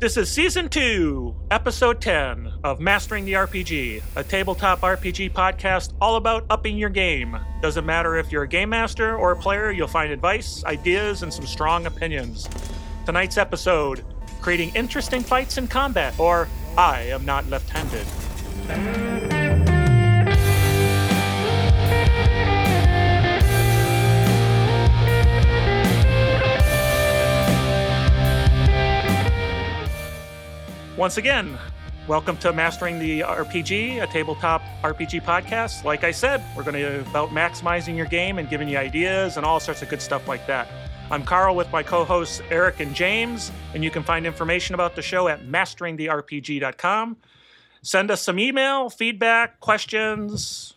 This is season two, episode 10 of Mastering the RPG, a tabletop RPG podcast all about upping your game. Doesn't matter if you're a game master or a player, you'll find advice, ideas, and some strong opinions. Tonight's episode creating interesting fights in combat, or I am not left handed. Once again, welcome to Mastering the RPG, a tabletop RPG podcast. Like I said, we're going to be about maximizing your game and giving you ideas and all sorts of good stuff like that. I'm Carl with my co-hosts Eric and James, and you can find information about the show at masteringtherpg.com. Send us some email, feedback, questions,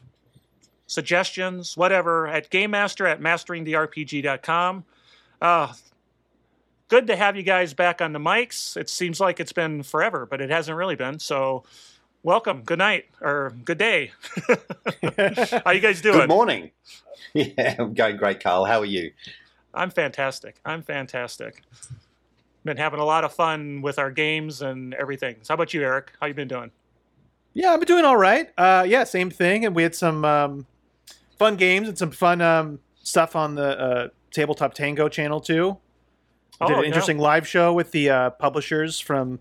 suggestions, whatever, at gamemaster at masteringtherpg.com. Uh, good to have you guys back on the mics. It seems like it's been forever, but it hasn't really been. So, welcome. Good night or good day. How you guys doing? Good morning. Yeah, I'm going great, Carl. How are you? I'm fantastic. I'm fantastic. Been having a lot of fun with our games and everything. So how about you, Eric? How you been doing? Yeah, I've been doing all right. Uh, yeah, same thing. And we had some um, fun games and some fun um, stuff on the uh, Tabletop Tango channel too. We did Oh, an yeah. interesting live show with the uh, publishers from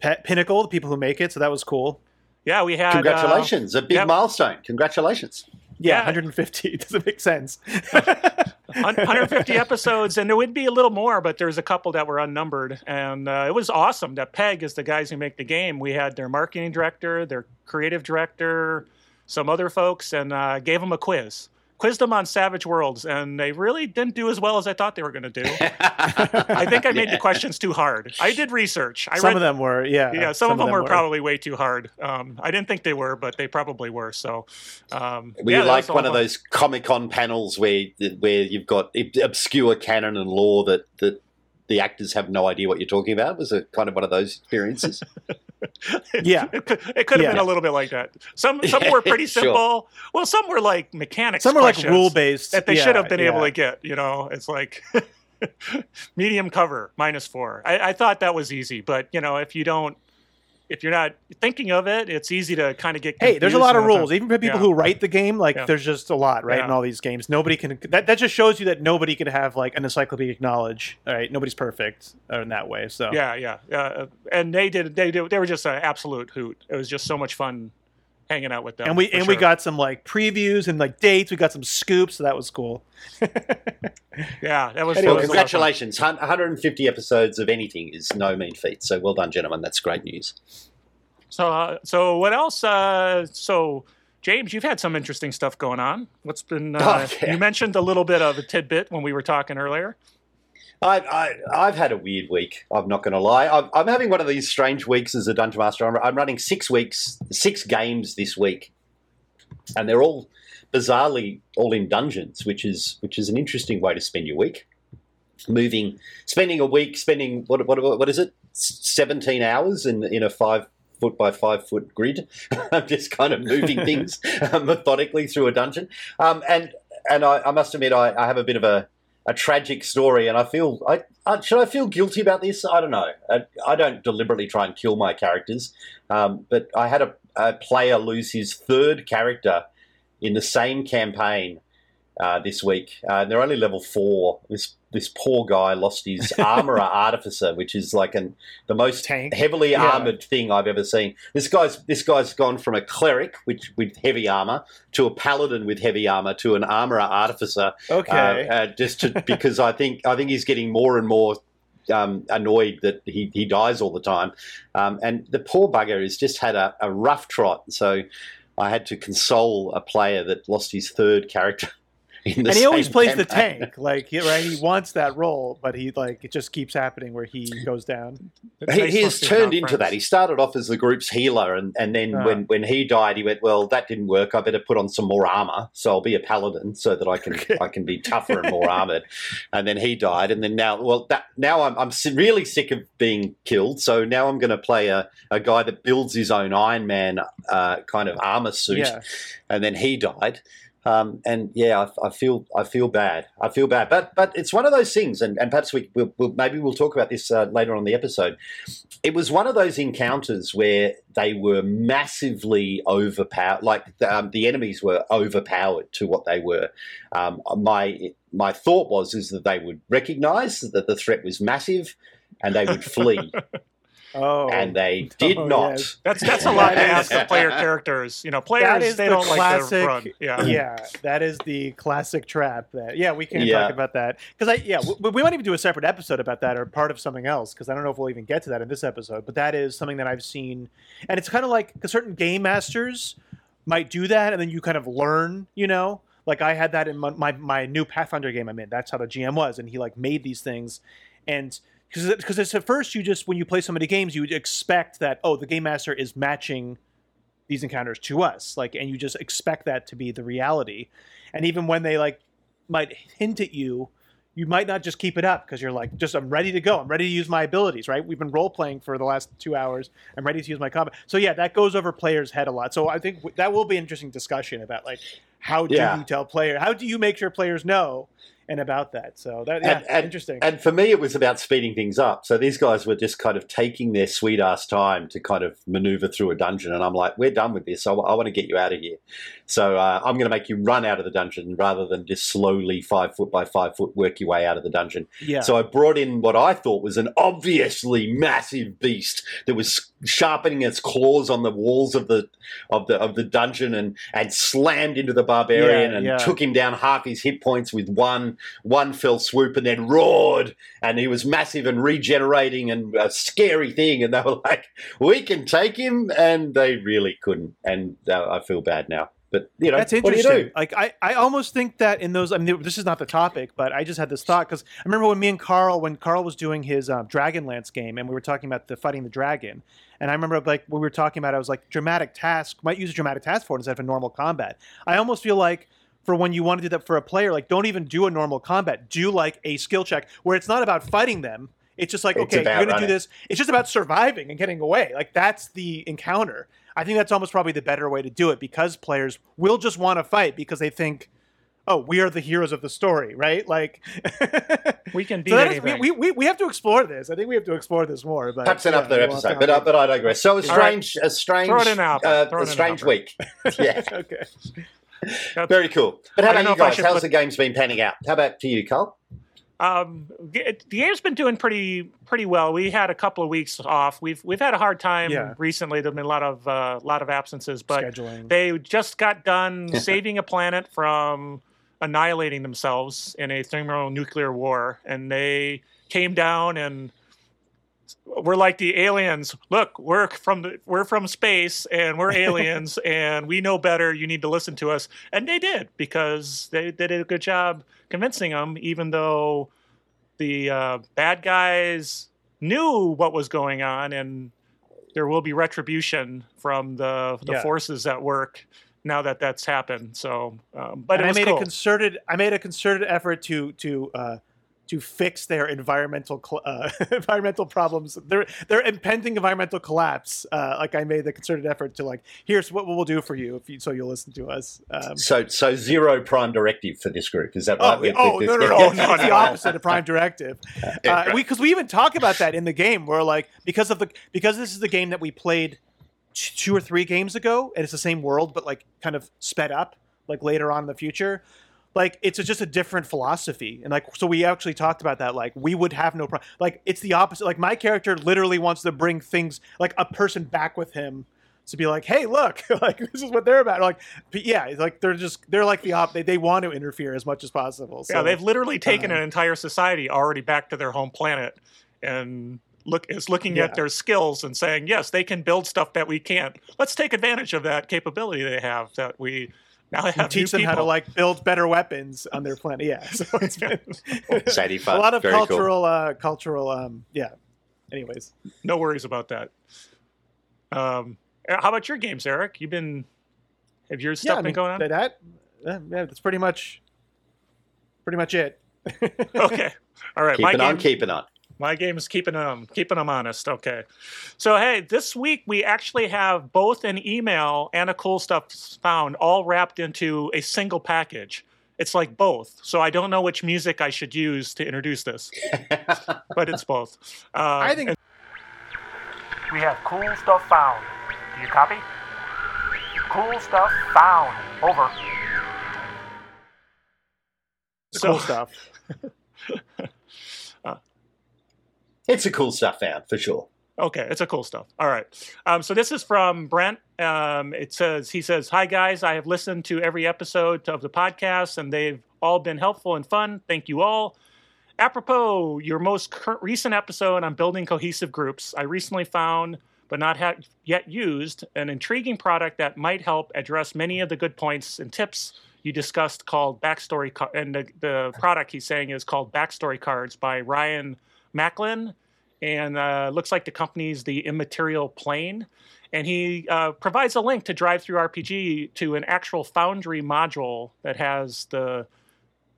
Pe- Pinnacle, the people who make it. So that was cool. Yeah, we had uh, Congratulations. a big yeah. milestone. Congratulations. Yeah, Yeah. 150 doesn't make sense. 150 episodes, and there would be a little more, but there's a couple that were unnumbered, and uh, it was awesome. That Peg is the guys who make the game. We had their marketing director, their creative director, some other folks, and uh, gave them a quiz. Quizzed them on Savage Worlds, and they really didn't do as well as I thought they were going to do. I think I made the questions too hard. I did research. I some read of them were, yeah. yeah, some, of them, were, probably way too hard. Um, I didn't think they were, but they probably were. So, um, Were yeah, you like one of those Comic Con panels where where you've got obscure canon and lore that, that the actors have no idea what you're talking about? Was it kind of one of those experiences? Yeah. it could, it could have Yeah. been a little bit like that. Some some were pretty Sure. simple. Well, some were like mechanics. Some were like rule based. that they should have been able to get. You know, it's like medium cover minus four. I, I thought that was easy, but you know, if you don't, if you're not thinking of it, it's easy to kind of get. Hey, there's a lot of rules. Even for people Yeah. who write the game, like Yeah. there's just a lot, right? In all these games, nobody can. That, that just shows you that nobody can have like an encyclopedic knowledge. All right, nobody's perfect uh, in that way. So Yeah, yeah, uh, and they did. They did. They were just an absolute hoot. It was just so much fun hanging out with them. and we for and we got some like previews and like dates. We got some scoops, so that was cool. yeah, that was. Anyway, that was a lot of fun. Congratulations. Hun- 150 episodes of anything is no mean feat. So well done, gentlemen. That's great news. So, uh, so what else? Uh, so, James, you've had some interesting stuff going on. What's been? Uh, Oh, yeah. You mentioned a little bit of a tidbit when we were talking earlier. I, I, I've had a weird week. I'm not going to lie. I'm, I'm having one of these strange weeks as a dungeon master. I'm, I'm running six weeks, six games this week, and they're all bizarrely all in dungeons, which is which is an interesting way to spend your week. Moving, spending a week, spending what what what is it? Seventeen hours in in a five foot by five foot grid. I'm just kind of moving things methodically through a dungeon, um, and and I, I must admit I, I have a bit of a a tragic story, and I feel I, I should I feel guilty about this. I don't know. I, I don't deliberately try and kill my characters, um, but I had a, a player lose his third character in the same campaign uh, this week. Uh, they're only level four. This this poor guy lost his armorer artificer, which is like an the most Tank. heavily Yeah. armored thing I've ever seen. This guy's this guy's gone from a cleric, which with heavy armor, to a paladin with heavy armor, to an armorer artificer. Okay. Uh, uh, just to, because I think I think he's getting more and more um, annoyed that he, he dies all the time, um, and the poor bugger has just had a, a rough trot. So I had to console a player that lost his third character. In the and he always plays the tank, like he, right. He wants that role, but he like it just keeps happening where he goes down. It's He, nice he has turned into friends. that. He started off as the group's healer, and, and then Ah. when, when he died, he went, "Well, that didn't work. I better put on some more armor, so I'll be a paladin, so that I can I can be tougher and more armored." And then he died, and then now, well, that now I'm I'm really sick of being killed. So now I'm going to play a, a guy that builds his own Iron Man uh, kind of armor suit, Yeah. and then he died. Um, and yeah, I, I, feel I feel bad. I feel bad, but but it's one of those things, and, and perhaps we will we'll, maybe we'll talk about this uh, later on the episode. It was one of those encounters where they were massively overpowered, like um, the enemies were overpowered to what they were. Um, my my thought was is that they would recognise that the threat was massive, and they would flee. Oh, and they did oh, not. yes. That's that's a lot to ask the player characters. You know, players they the don't like classic. to run. Yeah. yeah, that is the classic trap. That yeah, we can Yeah. talk about that because I yeah we, we might even do a separate episode about that or part of something else because I don't know if we'll even get to that in this episode. But that is something that I've seen, and it's kind of like because certain game masters might do that, and then you kind of learn, you know. Like I had that in my, my my new Pathfinder game I'm in. That's how the GM was, and he like made these things, and because because at first you just when you play so many games you would expect that oh the game master is matching these encounters to us like and you just expect that to be the reality. And even when they like might hint at you you might not just keep it up because you're like just i'm ready to go. I'm ready to use my abilities right? We've been role playing for the last two hours. I'm ready to use my combat. So yeah that goes over players head a lot. So i think w- that will be an interesting discussion about like how do Yeah. you tell player how do you make sure players know and about that so that yeah And- and- interesting And for me, it was about speeding things up. So these guys were just kind of taking their sweet ass time to kind of maneuver through a dungeon. And I'm like, we're done with this. I, want to get you out of here. So uh, I'm going to make you run out of the dungeon rather than just slowly, five foot by five foot, work your way out of the dungeon. yeah So I brought in what I thought was an obviously massive beast that was sharpening its claws on the walls of the of the of the dungeon and and slammed into the barbarian Yeah, and yeah. took him down half his hit points with one one fell swoop and then roared and he was massive and regenerating and a scary thing and they were like we can take him and they really couldn't and uh, I feel bad now. But you know, That's what do you do? Like I, I almost think that in those, I mean, this is not the topic, but I just had this thought because I remember when me and Carl, when Carl was doing his um, Dragonlance game, and we were talking about the fighting the dragon, and I remember like when we were talking about, it, I was like, dramatic task might use a dramatic task for it instead of a normal combat. I almost feel like for when you want to do that for a player, like don't even do a normal combat, do like a skill check where it's not about fighting them. It's just like It's okay, you're gonna do this. It's just about surviving and getting away. Like that's the encounter. I think that's almost probably the better way to do it because players will just want to fight because they think, "Oh, we are the heroes of the story," right? Like, We can beat so that is, we, we, we, we have to explore this. I think we have to explore this more. But Perhaps yeah, another we'll episode, but uh, but I digress. So a All right. strange, a strange, Throw it in, Albert. uh, Throw it a in, strange week. Yeah, okay. Very cool. But how about you guys? How's put- the game's been panning out? How about to you, Carl? Um, the the game's been doing pretty pretty well. We had a couple of weeks off. We've we've had a hard time Yeah. recently. There've been a lot of uh, lot of absences, but Scheduling. they just got done saving a planet from annihilating themselves in a thermonuclear war, and they came down and we're like the aliens. Look, we're from the, we're from space and we're aliens and we know better. You need to listen to us, and they did because they, they did a good job convincing them, even though the uh, bad guys knew what was going on and there will be retribution from the the Yeah. forces at work now that that's happened. So, um, but it I made cool. a concerted. I made a concerted effort to to uh, to fix their environmental uh, environmental problems. Their their impending environmental collapse. Uh, like I made the concerted effort to like, here's what we'll do for you if you so you'll listen to us. Um, So, so zero prime directive for this group. Is that Oh, right? yeah. oh no, no, no, Oh, It's no, the opposite of Prime Directive. Yeah, Uh, right. we because we even talk about that in the game. We're like because of the because this is the game that we played two or three games ago, and it's the same world, but like kind of sped up, like later on in the future. Like it's a, just a different philosophy, and like so we actually talked about that. Like we would have no problem. Like it's the opposite. Like my character literally wants to bring things like a person back with him to be like, hey, look, like this is what they're about. Like, but yeah, like they're just they're like the op. They, they want to interfere as much as possible. So yeah, they've literally taken uh, an entire society already back to their home planet and look is looking Yeah. at their skills and saying, yes, they can build stuff that we can't. Let's take advantage of that capability they have that we now have. and teach new them how to like build better weapons on their planet. Yeah, so it's been Sadie a lot of Very cool. cultural, uh, cultural. Um, yeah. Anyways, No worries about that. Um, how about your games, Eric? You've been have your yeah, stuff I been mean, going on? that, that uh, yeah, that's pretty much, pretty much it. okay, all right. my Keeping on, game, keeping on. My game is keeping them keeping them honest. Okay, so hey, this week we actually have both an email and a cool stuff found all wrapped into a single package. It's like both. So I don't know which music I should use to introduce this, but it's both. Uh, I think we have cool stuff found. Do you copy? Cool stuff found. Over. cool stuff. It's a cool stuff found for sure. Okay, it's a cool stuff. All right. Um, so this is from Brent. Um, it says he says, "Hi guys, I have listened to every episode of the podcast, and they've all been helpful and fun. Thank you all." Apropos your most cur- recent episode on building cohesive groups, I recently found, but not ha- yet used, an intriguing product that might help address many of the good points and tips you discussed called backstory. Ca- and the, the product he's saying is called Backstory Cards by Ryan Macklin, and uh, looks like the company's the Immaterial Plane. And he uh, provides a link to DriveThruRPG to an actual Foundry module that has the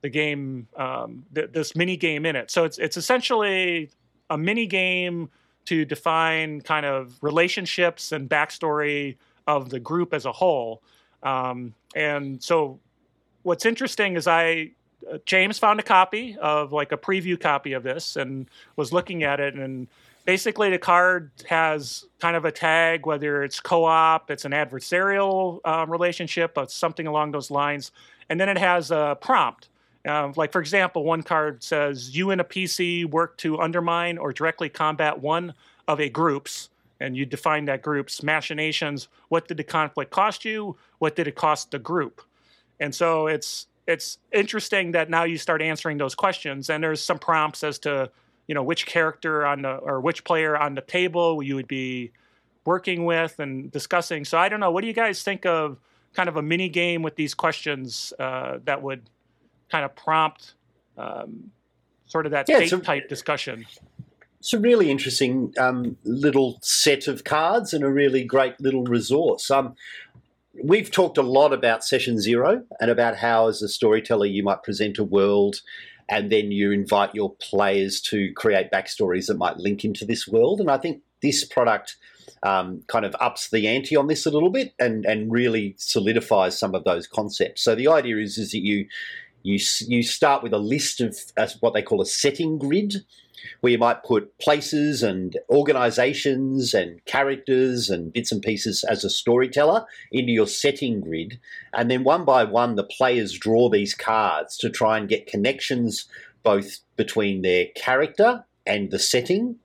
the game, um, th- this mini game in it. So it's it's essentially a mini game to define kind of relationships and backstory of the group as a whole. Um, and so, what's interesting is I James found a copy of like a preview copy of this and was looking at it and basically the card has kind of a tag whether it's co-op it's an adversarial um, relationship or something along those lines and then it has a prompt. Um, like for example one card says you and a pc work to undermine or directly combat one of a group's and you define that group's machinations. What did the conflict cost you? What did it cost the group? And so it's it's interesting that now you start answering those questions and there's some prompts as to you know which character on the or which player on the table you would be working with and discussing so i don't know what do you guys think of kind of a mini game with these questions uh, that would kind of prompt um, sort of that Yeah, a- type discussion It's a really interesting um, little set of cards and a really great little resource. Um, we've talked a lot about session zero and about how, as a storyteller, you might present a world and then you invite your players to create backstories that might link into this world. And I think this product um, kind of ups the ante on this a little bit and, and really solidifies some of those concepts. So the idea is, is that you you you start with a list of what they call a setting grid, where you might put places and organizations and characters and bits and pieces as a storyteller into your setting grid. And then one by one, the players draw these cards to try and get connections both between their character and the setting,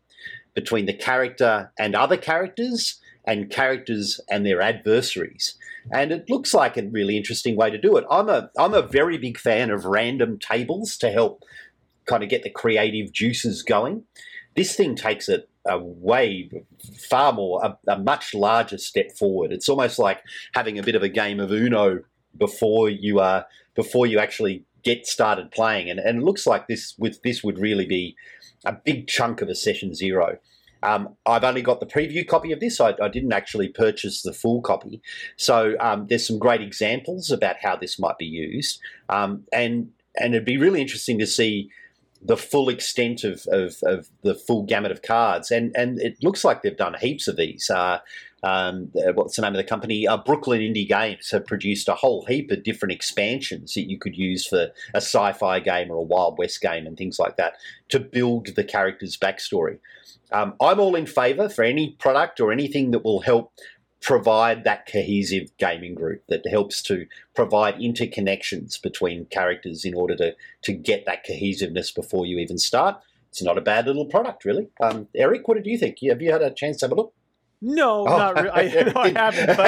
between the character and other characters, and characters and their adversaries. And it looks like a really interesting way to do it. I'm a I'm a very big fan of random tables to help kind of get the creative juices going. This thing takes it a way far more, a, a much larger step forward. It's almost like having a bit of a game of Uno before you are before you actually get started playing. And, and it looks like this with this would really be a big chunk of a session zero. Um, I've only got the preview copy of this. I, I didn't actually purchase the full copy. So um, there's some great examples about how this might be used, um, and and it'd be really interesting to see the full extent of, of, of the full gamut of cards. And and it looks like they've done heaps of these. Uh, um, what's the name of the company? Uh, Brooklyn Indie Games have produced a whole heap of different expansions that you could use for a sci-fi game or a Wild West game and things like that to build the character's backstory. Um, I'm all in favour for any product or anything that will help provide that cohesive gaming group that helps to provide interconnections between characters in order to to get that cohesiveness before you even start. It's not a bad little product, really. Um, Eric, what did you think? Have you had a chance to have a look? No, Oh. not really. I, no, I haven't. But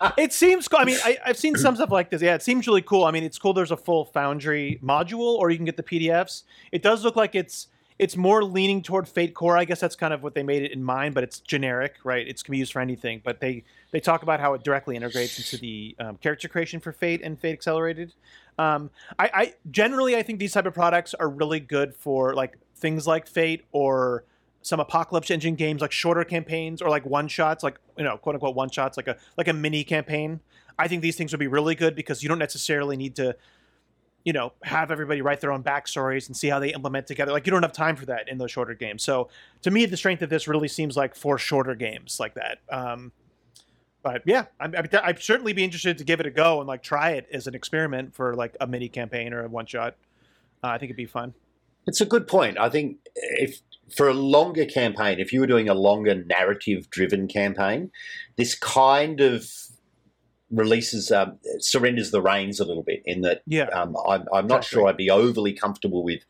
uh, it seems cool. I mean, I, I've seen some stuff like this. Yeah, it seems really cool. I mean, it's cool. There's a full Foundry module, or you can get the PDFs. It does look like it's it's more leaning toward Fate Core. I guess that's kind of what they made it in mind, but it's generic, right? It's can be used for anything. But they they talk about how it directly integrates into the um, character creation for Fate and Fate Accelerated. Um, I, I generally I think these type of products are really good for like things like Fate or some apocalypse engine games like shorter campaigns or like one shots like you know quote unquote one shots like a like a mini campaign i think these things would be really good because you don't necessarily need to you know, have everybody write their own backstories and see how they implement together. Like you don't have time for that in those shorter games. So to me, the strength of this really seems like for shorter games like that. Um, but yeah, I'm, I'd, certainly be interested to give it a go and like try it as an experiment for like a mini campaign or a one shot. Uh, I think it'd be fun. It's a good point. I think if for a longer campaign, if you were doing a longer narrative driven campaign, this kind of releases um, surrenders the reins a little bit in that Yeah. um, I'm, I'm not Exactly. sure I'd be overly comfortable with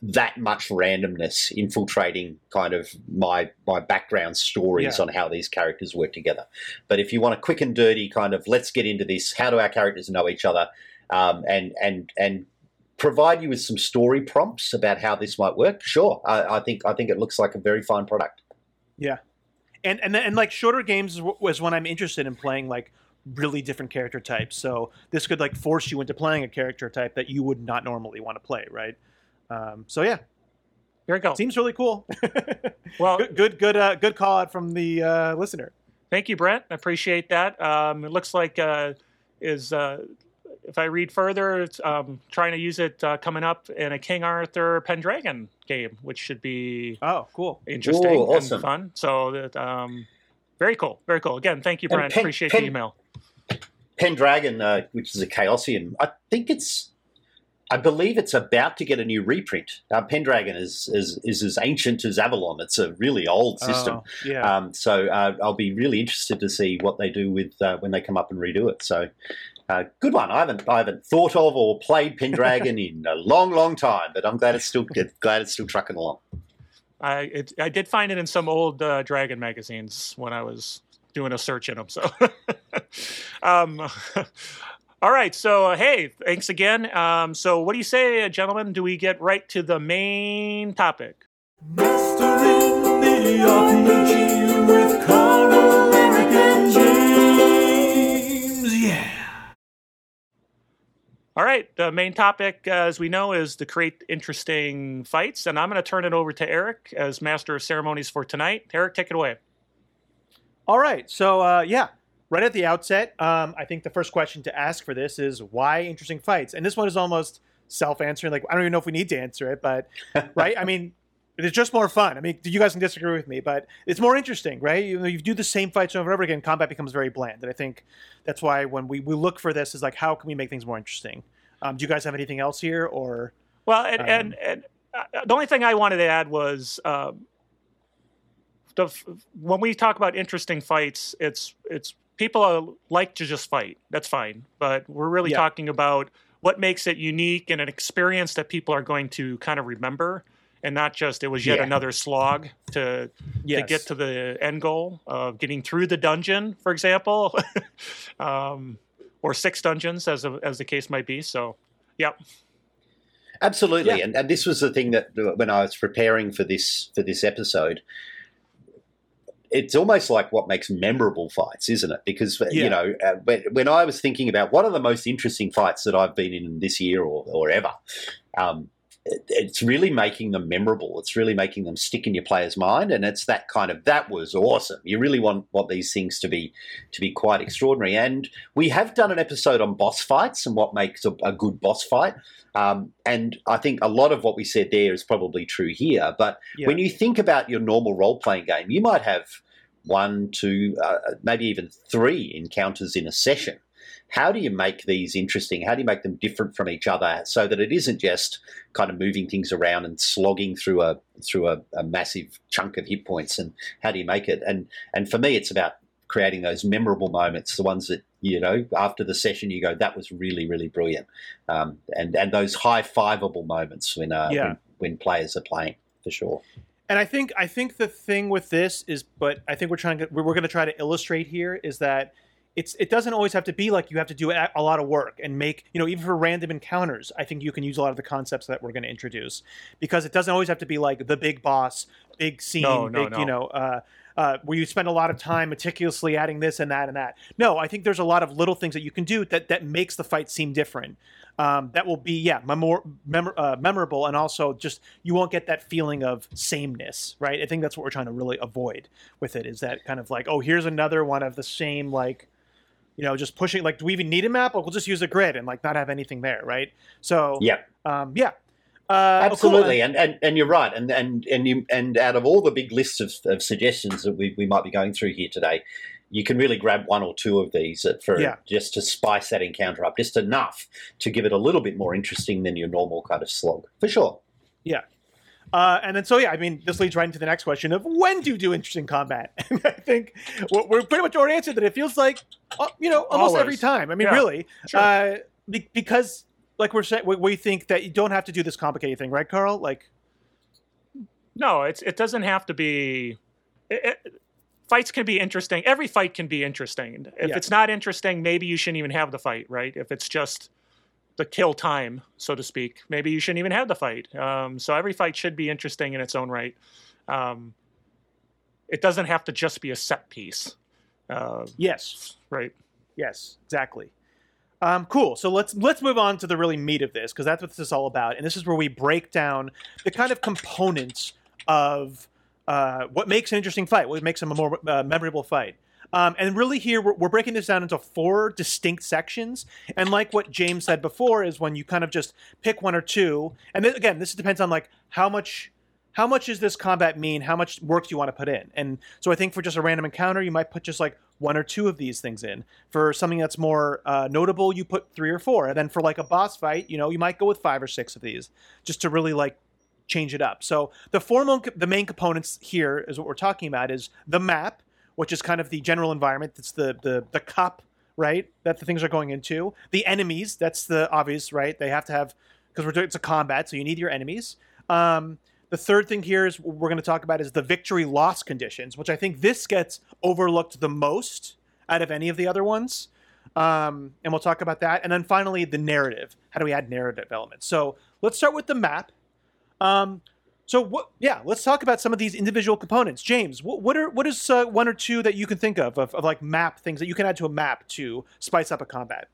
that much randomness infiltrating kind of my my background stories Yeah. on how these characters work together. But if you want a quick and dirty kind of let's get into this, how do our characters know each other, um, and and and provide you with some story prompts about how this might work, sure, I, I think I think it looks like a very fine product. Yeah, and and and like shorter games is was when I'm interested in playing like really different character types. So this could like force you into playing a character type that you would not normally want to play, right? Um, so yeah, Here we go. seems really cool. Well, good, good, good, uh, good call out from the uh, listener. Thank you, Brent. I appreciate that. Um, it looks like uh, is uh, if I read further, it's um, trying to use it uh, coming up in a King Arthur Pendragon game, which should be Oh, cool. interesting Ooh, awesome. and fun. So that um, very cool, very cool. Again, thank you, Brent. Pen- appreciate Pen- the email. Pendragon, uh, which is a Chaosium, I think it's, I believe it's about to get a new reprint. Uh, Pendragon is, is is as ancient as Avalon. It's a really old system. Oh, yeah. Um, so uh, I'll be really interested to see what they do with uh, when they come up and redo it. So. Uh, good one. I haven't I haven't thought of or played Pendragon in a long, long time, but I'm glad it's still glad it's still trucking along. I it, I did find it in some old uh, Dragon magazines when I was doing a search in them. So, um, all right. So, uh, hey, thanks again. Um, so, what do you say, uh, gentlemen? Do we get right to the main topic? Mastering the RPG with Carl, Eric, and James. Yeah. All right. The main topic, uh, as we know, is to create interesting fights, and I'm going to turn it over to Eric as master of ceremonies for tonight. Eric, take it away. All right. So uh, yeah, right at the outset, um, I think the first question to ask for this is why interesting fights, and this one is almost self-answering. Like I don't even know if we need to answer it, but right. I mean, it's just more fun. I mean, you guys can disagree with me, but it's more interesting, right? You, you do the same fights over and over again, combat becomes very bland, and I think that's why when we, we look for this is like how can we make things more interesting. Um, do you guys have anything else here, or Well, and, Um, and, and uh, the only thing I wanted to add was um, the when we talk about interesting fights, it's it's people are, like to just fight. That's fine, but we're really Yeah. talking about what makes it unique and an experience that people are going to kind of remember, and not just it was yet Yeah. another slog to to get to the end goal of getting through the dungeon, for example, um, or six dungeons as a, as the case might be. So, yep. Absolutely, Yeah. and, and this was the thing that when I was preparing for this for this episode, it's almost like what makes memorable fights, isn't it? Because uh, Yeah. you know, uh, when, when I was thinking about what are the most interesting fights that I've been in this year or, or ever, um, it's really making them memorable. It's really making them stick in your player's mind, and it's that kind of that was awesome. You really want want these things to be to be quite extraordinary. And we have done an episode on boss fights and what makes a, a good boss fight. Um, and I think a lot of what we said there is probably true here. But Yeah. when you think about your normal role playing game, you might have one, two, uh, maybe even three encounters in a session. How do you make these interesting? How do you make them different from each other so that it isn't just kind of moving things around and slogging through a through a, a massive chunk of hit points? And how do you make it? And and for me, it's about creating those memorable moments, the ones that you know after the session you go, that was really really brilliant, um, and and those high fiveable moments when, uh, Yeah. when when players are playing for sure. And I think I think the thing with this is, but I think we're trying to we're, we're going to try to illustrate here is that it's it doesn't always have to be like you have to do a, a lot of work and make you know even for random encounters. I think you can use a lot of the concepts that we're going to introduce because it doesn't always have to be like the big boss, big scene, No, no, big no. you know. Uh, uh, where you spend a lot of time meticulously adding this and that and that. No, I think there's a lot of little things that you can do that that makes the fight seem different. Um, that will be yeah, memor- memor- uh, memorable, and also just you won't get that feeling of sameness, right? I think that's what we're trying to really avoid with it. Is that kind of like oh, here's another one of the same like you know, just pushing. Like, do we even need a map? Like, we'll just use a grid and like not have anything there, right? So Yeah, um, yeah, uh, oh, cool. absolutely, and, and and you're right, and and and you and out of all the big lists of, of suggestions that we, we might be going through here today, you can really grab one or two of these for Yeah. just to spice that encounter up, just enough to give it a little bit more interesting than your normal kind of slog, for sure. Uh, and then, so yeah, I mean, this leads right into the next question of when do you do interesting combat? And I think we're we're pretty much already answered that. It feels like, uh, you know, almost Always. every time. I mean, Yeah, really, sure. uh, be- because like we're saying, we, we think that you don't have to do this complicated thing, right, Carl? Like, No, it's it doesn't have to be. It, it- fights can be interesting. Every fight can be interesting. If Yeah. it's not interesting, maybe you shouldn't even have the fight, right? If it's just the kill time, so to speak, maybe you shouldn't even have the fight. Um, so every fight should be interesting in its own right. Um, it doesn't have to just be a set piece, uh, yes, right? Yes, exactly. Um, cool. So let's let's move on to the really meat of this because that's what this is all about, and this is where we break down the kind of components of uh, what makes an interesting fight, what makes a more uh, memorable fight. Um, and really, here we're, we're breaking this down into four distinct sections. And like what James said before, is when you kind of just pick one or two. And then, again, this depends on like how much how much does this combat mean? How much work do you want to put in? And so I think for just a random encounter, you might put just like one or two of these things in. For something that's more uh, notable, you put three or four. And then for like a boss fight, you know, you might go with five or six of these just to really like change it up. So the four the main components here is what we're talking about is the map, which is kind of the general environment. That's the the the cup, right? That the things are going into. The enemies, that's the obvious, right? They have to have because we're doing it's a combat, so you need your enemies. Um, the third thing here is we're going to talk about is the victory loss conditions, which I think this gets overlooked the most out of any of the other ones. Um, and we'll talk about that. And then finally, the narrative. How do we add narrative elements? So let's start with the map. Um, so what? Yeah, let's talk about some of these individual components. James, what, what are what is uh, one or two that you can think of, of of like map things that you can add to a map to spice up a combat?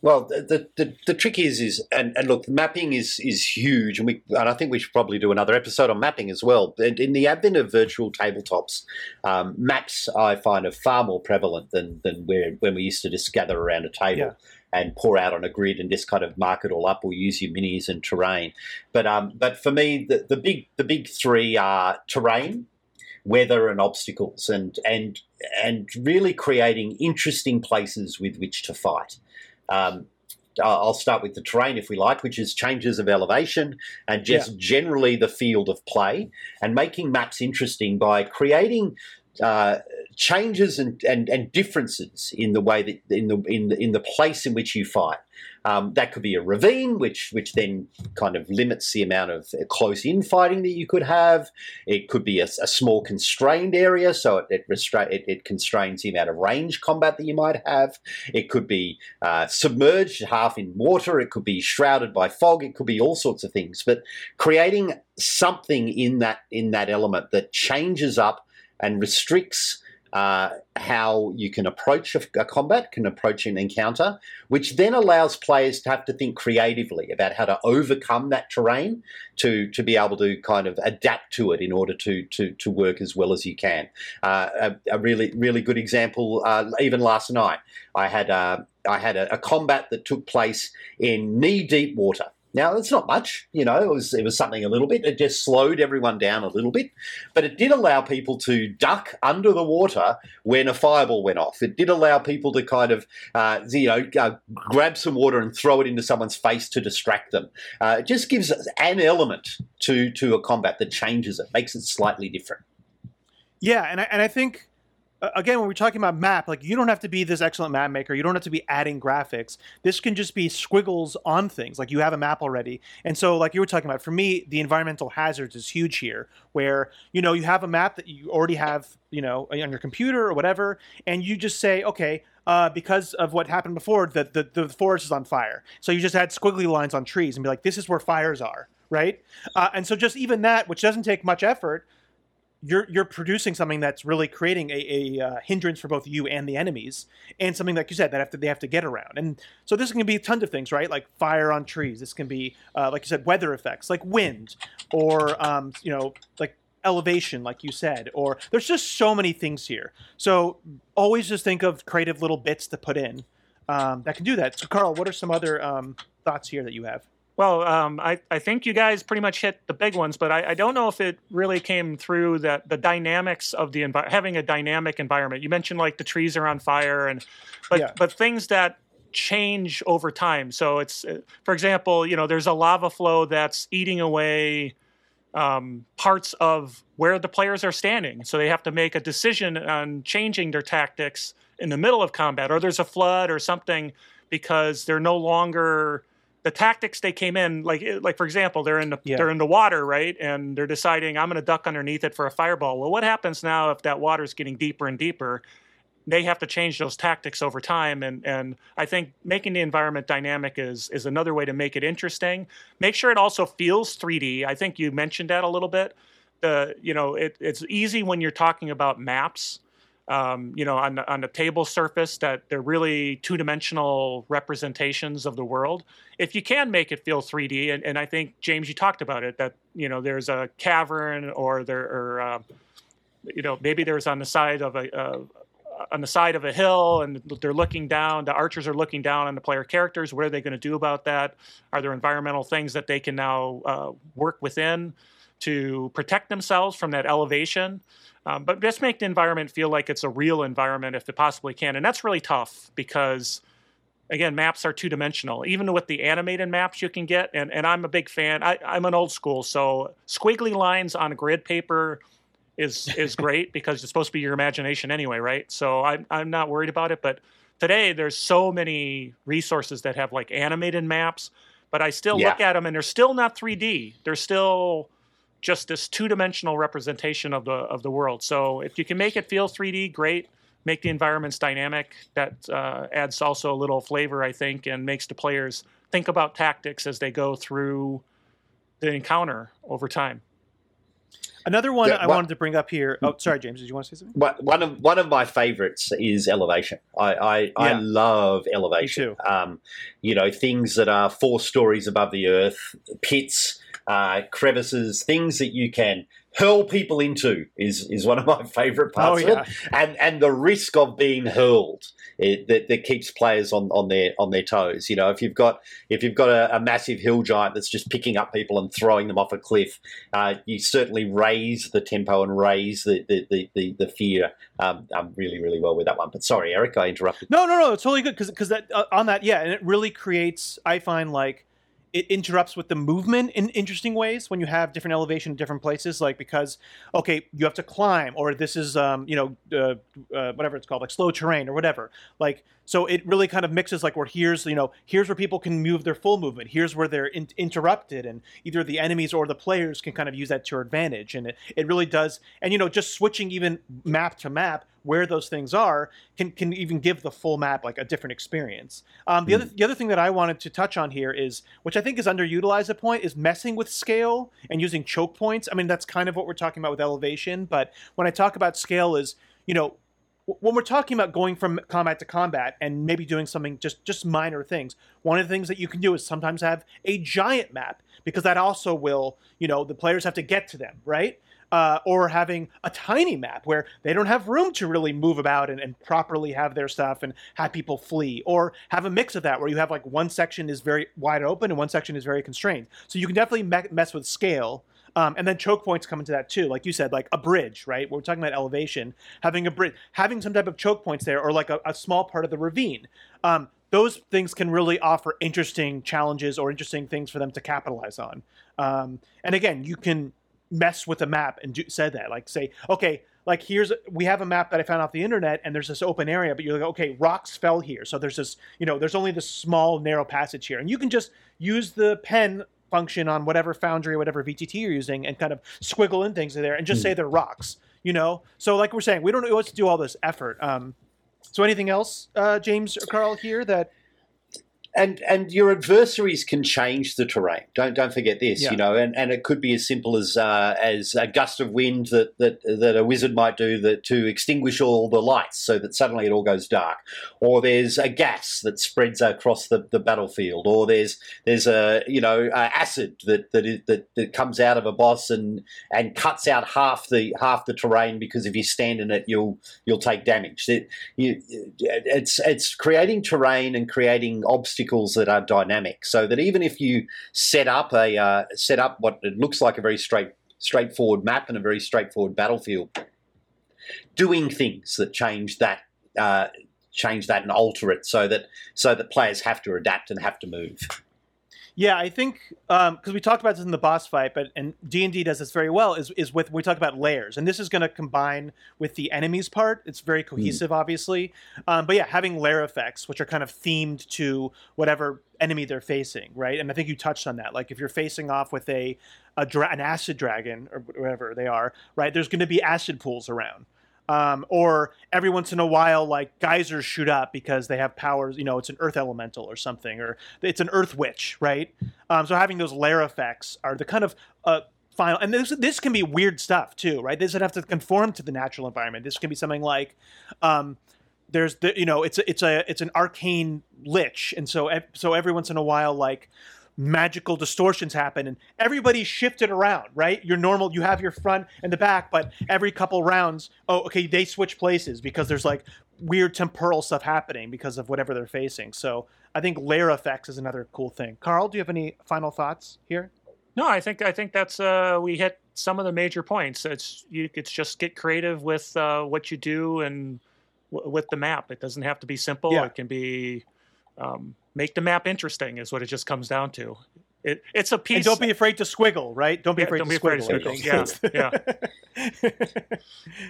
Well, the, the, the, trick is is and, and look, mapping is is huge, and we and I think we should probably do another episode on mapping as well. And in the advent of virtual tabletops, um, maps I find are far more prevalent than than where when we used to just gather around a table. Yeah. And pour out on a grid and just kind of mark it all up, or use your minis and terrain. But um, but for me, the, the big the big three are terrain, weather, and obstacles, and and and really creating interesting places with which to fight. Um, I'll I'll start with the terrain if we like, which is changes of elevation and just generally the field of play, and making maps interesting by creating uh, changes and, and, and differences in the way that in the in the, in the place in which you fight. Um, that could be a ravine, which which then kind of limits the amount of close in fighting that you could have. It could be a, a small constrained area, so it it, restra- it it constrains the amount of range combat that you might have. It could be uh, submerged, half in water. It could be shrouded by fog. It could be all sorts of things. But creating something in that in that element that changes up and restricts uh, how you can approach a, a combat, can approach an encounter, which then allows players to have to think creatively about how to overcome that terrain to to be able to kind of adapt to it in order to to to work as well as you can. Uh, a, a really really good example, uh, even last night, I had uh, I had a, a combat that took place in knee deep water. Now it's not much, you know. It was it was something a little bit. It just slowed everyone down a little bit, but it did allow people to duck under the water when a fireball went off. It did allow people to kind of uh, you know uh, grab some water and throw it into someone's face to distract them. Uh, it just gives an element to to a combat that changes it, makes it slightly different. Yeah, and I, and I think again when we're talking about map, like you don't have to be this excellent map maker. You don't have to be adding graphics. This can just be squiggles on things. Like you have a map already, and so like you were talking about, for me, the environmental hazards is huge here. Where you know you have a map that you already have, you know, on your computer or whatever, and you just say, okay. Uh, because of what happened before, the, the the forest is on fire. So you just add squiggly lines on trees and be like, "This is where fires are," right? Uh, and so just even that, which doesn't take much effort, you're you're producing something that's really creating a, a uh, hindrance for both you and the enemies, and something like you said that have to, they have to get around. And so this can be tons of things, right? Like fire on trees. This can be, uh, like you said, weather effects, like wind, or um, you know, like elevation, like you said, or there's just so many things here. So always just think of creative little bits to put in um, that can do that. So, Carl, what are some other um, thoughts here that you have? Well, um, I, I think you guys pretty much hit the big ones, but I, I don't know if it really came through that the dynamics of the envi- having a dynamic environment. You mentioned like the trees are on fire, and but Yeah. but things that change over time. So it's uh, for example, you know, there's a lava flow that's eating away um, parts of where the players are standing. So they have to make a decision on changing their tactics in the middle of combat, or there's a flood or something because they're no longer the tactics they came in like eh, like for example they're in the Yeah. they're in the water right and they're deciding I'm going to duck underneath it for a fireball. Well, what happens now if that water is getting deeper and deeper? They have to change those tactics over time, and and I think making the environment dynamic is is another way to make it interesting. Make sure it also feels 3D. I think you mentioned that a little bit. The you know it, it's easy when you're talking about maps um, you know, on the, on the table surface that they're really two dimensional representations of the world. If you can make it feel 3D, and, and I think James, you talked about it that you know there's a cavern or there or uh, you know maybe there's on the side of a uh, on the side of a hill and they're looking down. The archers are looking down on the player characters. What are they going to do about that? Are there environmental things that they can now uh, work within to protect themselves from that elevation? Um, but just make the environment feel like it's a real environment if it possibly can. And that's really tough because, again, maps are two dimensional. Even with the animated maps you can get, and, and I'm a big fan, I, I'm an old school. So squiggly lines on a grid paper is is great because it's supposed to be your imagination anyway, right? So I'm, I'm not worried about it. But today, there's so many resources that have like animated maps, but I still Yeah. look at them and they're still not 3D. They're still just this two-dimensional representation of the of the world. So if you can make it feel 3D, great. Make the environments dynamic. That uh, adds also a little flavor, I think, and makes the players think about tactics as they go through the encounter over time. Another one Yeah, I what- wanted to bring up here. Oh, sorry, James. Did you want to say something? One- One of one of my favorites is elevation. I I, I love elevation. Me Um, you know, things that are four stories above the earth, pits, uh, crevices, things that you can hurl people into is is one of my favorite parts Oh, of yeah. it. And and the risk of being hurled it, that, that keeps players on, on their on their toes. You know, if you've got if you've got a, a massive hill giant that's just picking up people and throwing them off a cliff, uh, you certainly raise the tempo and raise the the, the, the, the fear um, um, really really well with that one. But sorry, Eric, I interrupted. No, no, no. It's totally good because because that uh, on that, yeah, and it really creates. I find like it interrupts with the movement in interesting ways when you have different elevation in different places. Like because okay, you have to climb, or this is um you know uh, uh, whatever it's called, like slow terrain or whatever. Like so, it really kind of mixes like where here's you know here's where people can move their full movement. Here's where they're in- interrupted, and either the enemies or the players can kind of use that to your advantage. And it, it really does. And you know, just switching even map to map where those things are can can even give the full map like a different experience. Um, the other the other thing that I wanted to touch on here is, which I think is underutilized at point, is messing with scale and using choke points. I mean, that's kind of what we're talking about with elevation. But when I talk about scale, is you know when we're talking about going from combat to combat and maybe doing something just just minor things one of the things that you can do is sometimes have a giant map because that also will you know the players have to get to them right uh, or having a tiny map where they don't have room to really move about and, and properly have their stuff and have people flee or have a mix of that where you have like one section is very wide open and one section is very constrained so you can definitely me- mess with scale um, and then choke points come into that too, like you said, like a bridge, right? We're talking about elevation, having a bridge, having some type of choke points there, or like a, a small part of the ravine. Um, those things can really offer interesting challenges or interesting things for them to capitalize on. Um, and again, you can mess with a map and do, say that, like say, okay, like here's we have a map that I found off the internet, and there's this open area, but you're like, okay, rocks fell here, so there's this, you know, there's only this small narrow passage here, and you can just use the pen function on whatever foundry or whatever VTT you're using and kind of squiggle in things there and just say they're rocks, you know? So like we're saying, we don't know what to do all this effort. Um, so anything else, uh, James or Carl here that and and your adversaries can change the terrain. Don't don't forget this, Yeah. you know, and, and it could be as simple as uh, as a gust of wind that, that that a wizard might do that to extinguish all the lights so that suddenly it all goes dark, or there's a gas that spreads across the, the battlefield, or there's there's a you know uh, acid that that, is, that that comes out of a boss and and cuts out half the half the terrain because if you stand in it you'll you'll take damage. It, you, it's it's creating terrain and creating obstacles that are dynamic, so that even if you set up a uh, set up what it looks like a very straight straightforward map and a very straightforward battlefield, doing things that change that. Uh, change that and alter it so that so that players have to adapt and have to move. Yeah, I think because we talked about this in the boss fight, but and D and D does this very well. Is is with we talk about layers, and this is going to combine with the enemies part. It's very cohesive, obviously. Um, but yeah, having layer effects, which are kind of themed to whatever enemy they're facing, right? And I think you touched on that. Like if you're facing off with a, a dra- an acid dragon or whatever they are, right? There's going to be acid pools around. Um, or every once in a while, like geysers shoot up because they have powers. You know, it's an earth elemental or something, or it's an earth witch, right? Um, so having those layer effects are the kind of uh, final. And this this can be weird stuff too, right? This would have to conform to the natural environment. This can be something like. Um, there's the you know it's a, it's a it's an arcane lich, and so so every once in a while, like magical distortions happen and everybody's shifted around right your normal you have your front and the back but every couple rounds oh okay they switch places because there's like weird temporal stuff happening because of whatever they're facing so i think layer effects is another cool thing carl do you have any final thoughts here No, I think I think that's uh, we hit some of the major points. It's you. It's just get creative with uh, what you do and w- with the map. It doesn't have to be simple. Yeah. It can be um, make the map interesting. Is what it just comes down to. It, it's a piece. and don't be afraid to squiggle right don't be Yeah, afraid don't to be afraid to squiggle, squiggle. I think.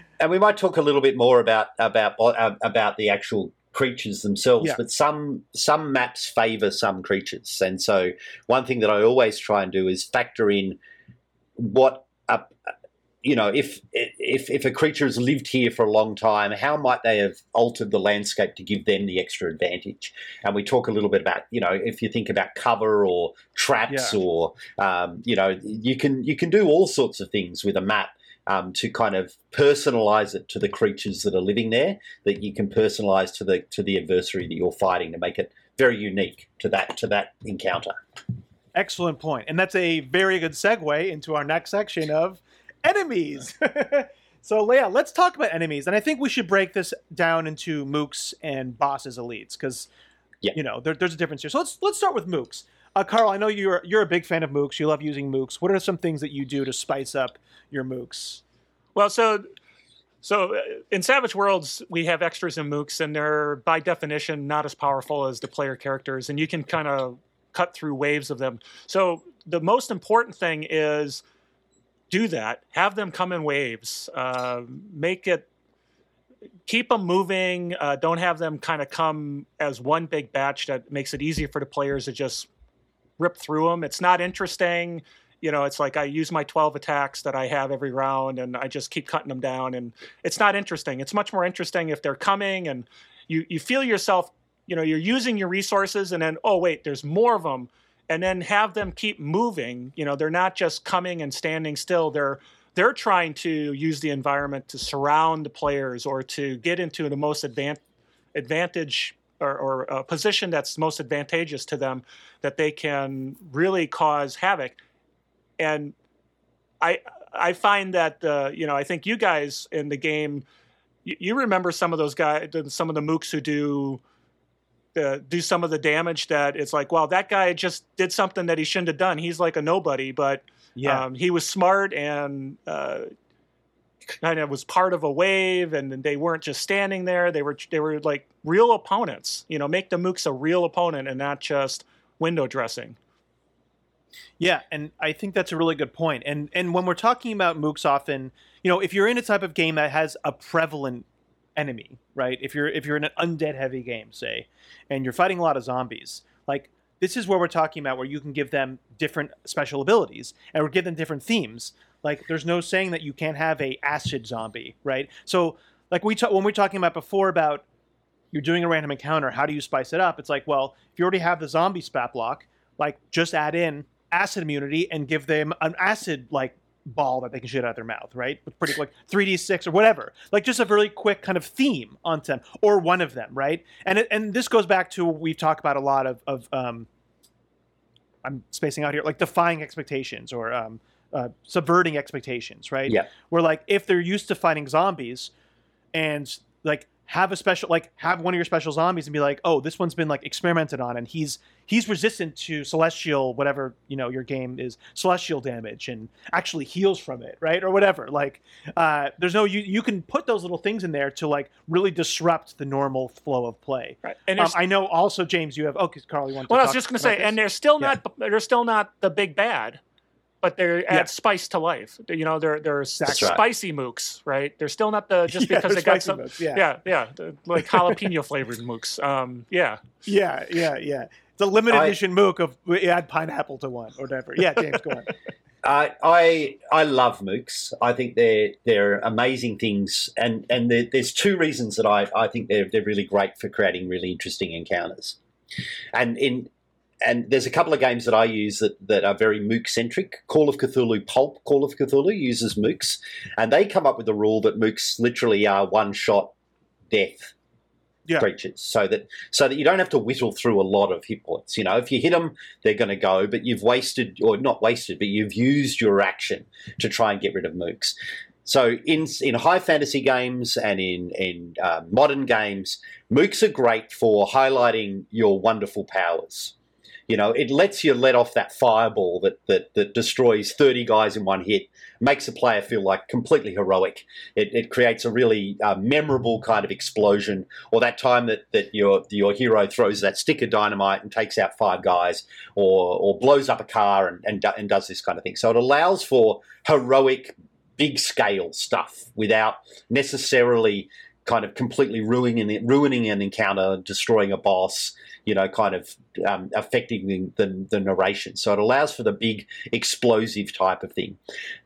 and we might talk a little bit more about about uh, about the actual creatures themselves Yeah. but some some maps favor some creatures and so one thing that i always try and do is factor in what a, you know if if if a creature has lived here for a long time how might they have altered the landscape to give them the extra advantage and we talk a little bit about you know if you think about cover or traps Yeah. or um, you know you can you can do all sorts of things with a map um, to kind of personalize it to the creatures that are living there that you can personalize to the to the adversary that you're fighting to make it very unique to that to that encounter Excellent point. And that's a very good segue into our next section of enemies. so, Leah, let's talk about enemies. And I think we should break this down into mooks and bosses elites because, Yeah. you know, there, there's a difference here. So let's let's start with mooks. Uh, Carl, I know you're you're a big fan of mooks. You love using mooks. What are some things that you do to spice up your mooks? Well, so so uh, in Savage Worlds, we have extras and mooks, and they're by definition not as powerful as the player characters, and you can kind of cut through waves of them. So the most important thing is do that. Have them come in waves. Uh, make it keep them moving. Uh, don't have them kind of come as one big batch that makes it easier for the players to just rip through them. It's not interesting you know it's like i use my 12 attacks that i have every round and i just keep cutting them down and it's not interesting it's much more interesting if they're coming and you you feel yourself you know you're using your resources and then oh wait there's more of them and then have them keep moving. You know they're not just coming and standing still. They're they're trying to use the environment to surround the players or to get into the most advan- advantage or, or a position that's most advantageous to them that they can really cause havoc. And I I find that uh, you know I think you guys in the game you, you remember some of those guys some of the mooks who do uh, do some of the damage that it's like wow that guy just did something that he shouldn't have done. He's like a nobody but um, he was smart and uh, kind of was part of a wave and they weren't just standing there. They were they were like real opponents you know make the mooks a real opponent and not just window dressing. Yeah, and I think that's a really good point. And and when we're talking about mooks, often, you know, if you're in a type of game that has a prevalent enemy, right? If you're if you're in an undead heavy game, say, and you're fighting a lot of zombies, like this is where we're talking about where you can give them different special abilities and we give them different themes. Like there's no saying that you can't have a acid zombie, right? So like we ta- when we are talking about before about you're doing a random encounter. How do you spice it up? It's like, well, if you already have the zombie stat block, like just add in acid immunity and give them an acid like ball that they can shoot out of their mouth, right? With pretty like 3d6 or whatever. Like just a very quick kind of theme on them or one of them, right? And it, and this goes back to we've talked about a lot of of um I'm spacing out here, like defying expectations or um uh, subverting expectations, right? Yeah. Where like if they're used to fighting zombies and like have a special like have one of your special zombies and be like, oh, this one's been like experimented on and he's he's resistant to celestial whatever you know your game is celestial damage and actually heals from it, right or whatever. Like uh, there's no you you can put those little things in there to like really disrupt the normal flow of play. Right. And Um, I know also James, you have okay, Carl, you want to well, I was just going to say, this? and they're still Yeah. not they're still not the big bad, but they add spice to life. You know, they're they're That's right. spicy mooks, right? They're still not the just Yeah, because they're got some. mooks, yeah. yeah, yeah, like jalapeno flavored mooks. Um, yeah, Yeah, yeah, yeah. It's a limited I- edition mook of add pineapple to one or whatever. Yeah, James, go on. I I I love mooks. I think they're they're amazing things, and and there, there's two reasons that I I think they're they're really great for creating really interesting encounters, and in. And there's a couple of games that I use that, that are very mook centric. Call of Cthulhu Pulp, Call of Cthulhu uses mooks, and they come up with the rule that mooks literally are one shot death Yeah. creatures, so that so that you don't have to whittle through a lot of hit points. You know, if you hit them, they're going to go, but you've wasted or not wasted, but you've used your action to try and get rid of mooks. So in in high fantasy games and in in uh, modern games, mooks are great for highlighting your wonderful powers. You know, it lets you let off that fireball that that, that destroys thirty guys in one hit, makes a player feel like completely heroic. It, it creates a really uh, memorable kind of explosion, or that time that, that your your hero throws that stick of dynamite and takes out five guys, or or blows up a car and and, and does this kind of thing. So it allows for heroic, big scale stuff without necessarily kind of completely ruining ruining an encounter, destroying a boss, you know, kind of um, affecting the, the, the narration. So it allows for the big explosive type of thing.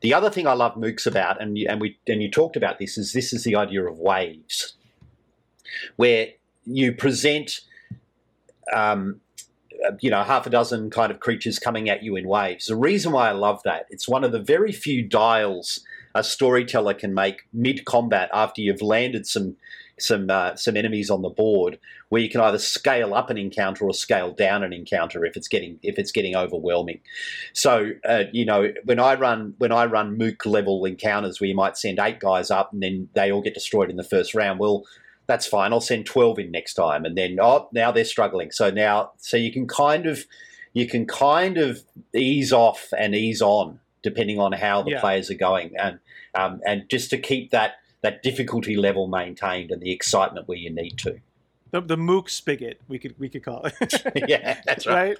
The other thing I love mooks about, and you, and we and you talked about this, is this is the idea of waves, where you present. Um, you know, half a dozen kind of creatures coming at you in waves. The reason why I love that, it's one of the very few dials a storyteller can make mid combat after you've landed some some uh, some enemies on the board, where you can either scale up an encounter or scale down an encounter if it's getting if it's getting overwhelming. So uh, you know when I run when I run mook level encounters where you might send eight guys up and then they all get destroyed in the first round. Well, that's fine. I'll send twelve in next time, and then oh now they're struggling. So now so you can kind of you can kind of ease off and ease on depending on how the Yeah. players are going, and um, and just to keep that that difficulty level maintained and the excitement where you need to. The, the mook spigot, we could we could call it. yeah, that's right.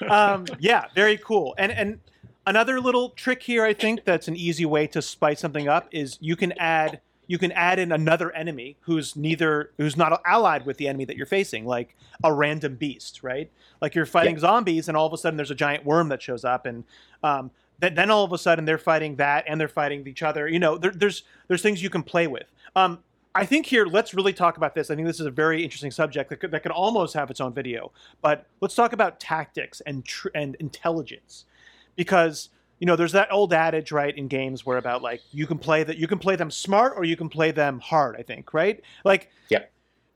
right? um, yeah, very cool. And and another little trick here, I think that's an easy way to spice something up is you can add you can add in another enemy who's neither who's not allied with the enemy that you're facing, like a random beast, right? Like you're fighting zombies, and all of a sudden there's a giant worm that shows up, and um, then, then all of a sudden they're fighting that, and they're fighting each other. You know, there, there's there's things you can play with. Um, I think here, let's really talk about this. I think this is a very interesting subject that could, that could almost have its own video. But let's talk about tactics and tr- and intelligence, because you know there's that old adage, right, in games where about like you can play that you can play them smart or you can play them hard. I think, right? Like, yeah.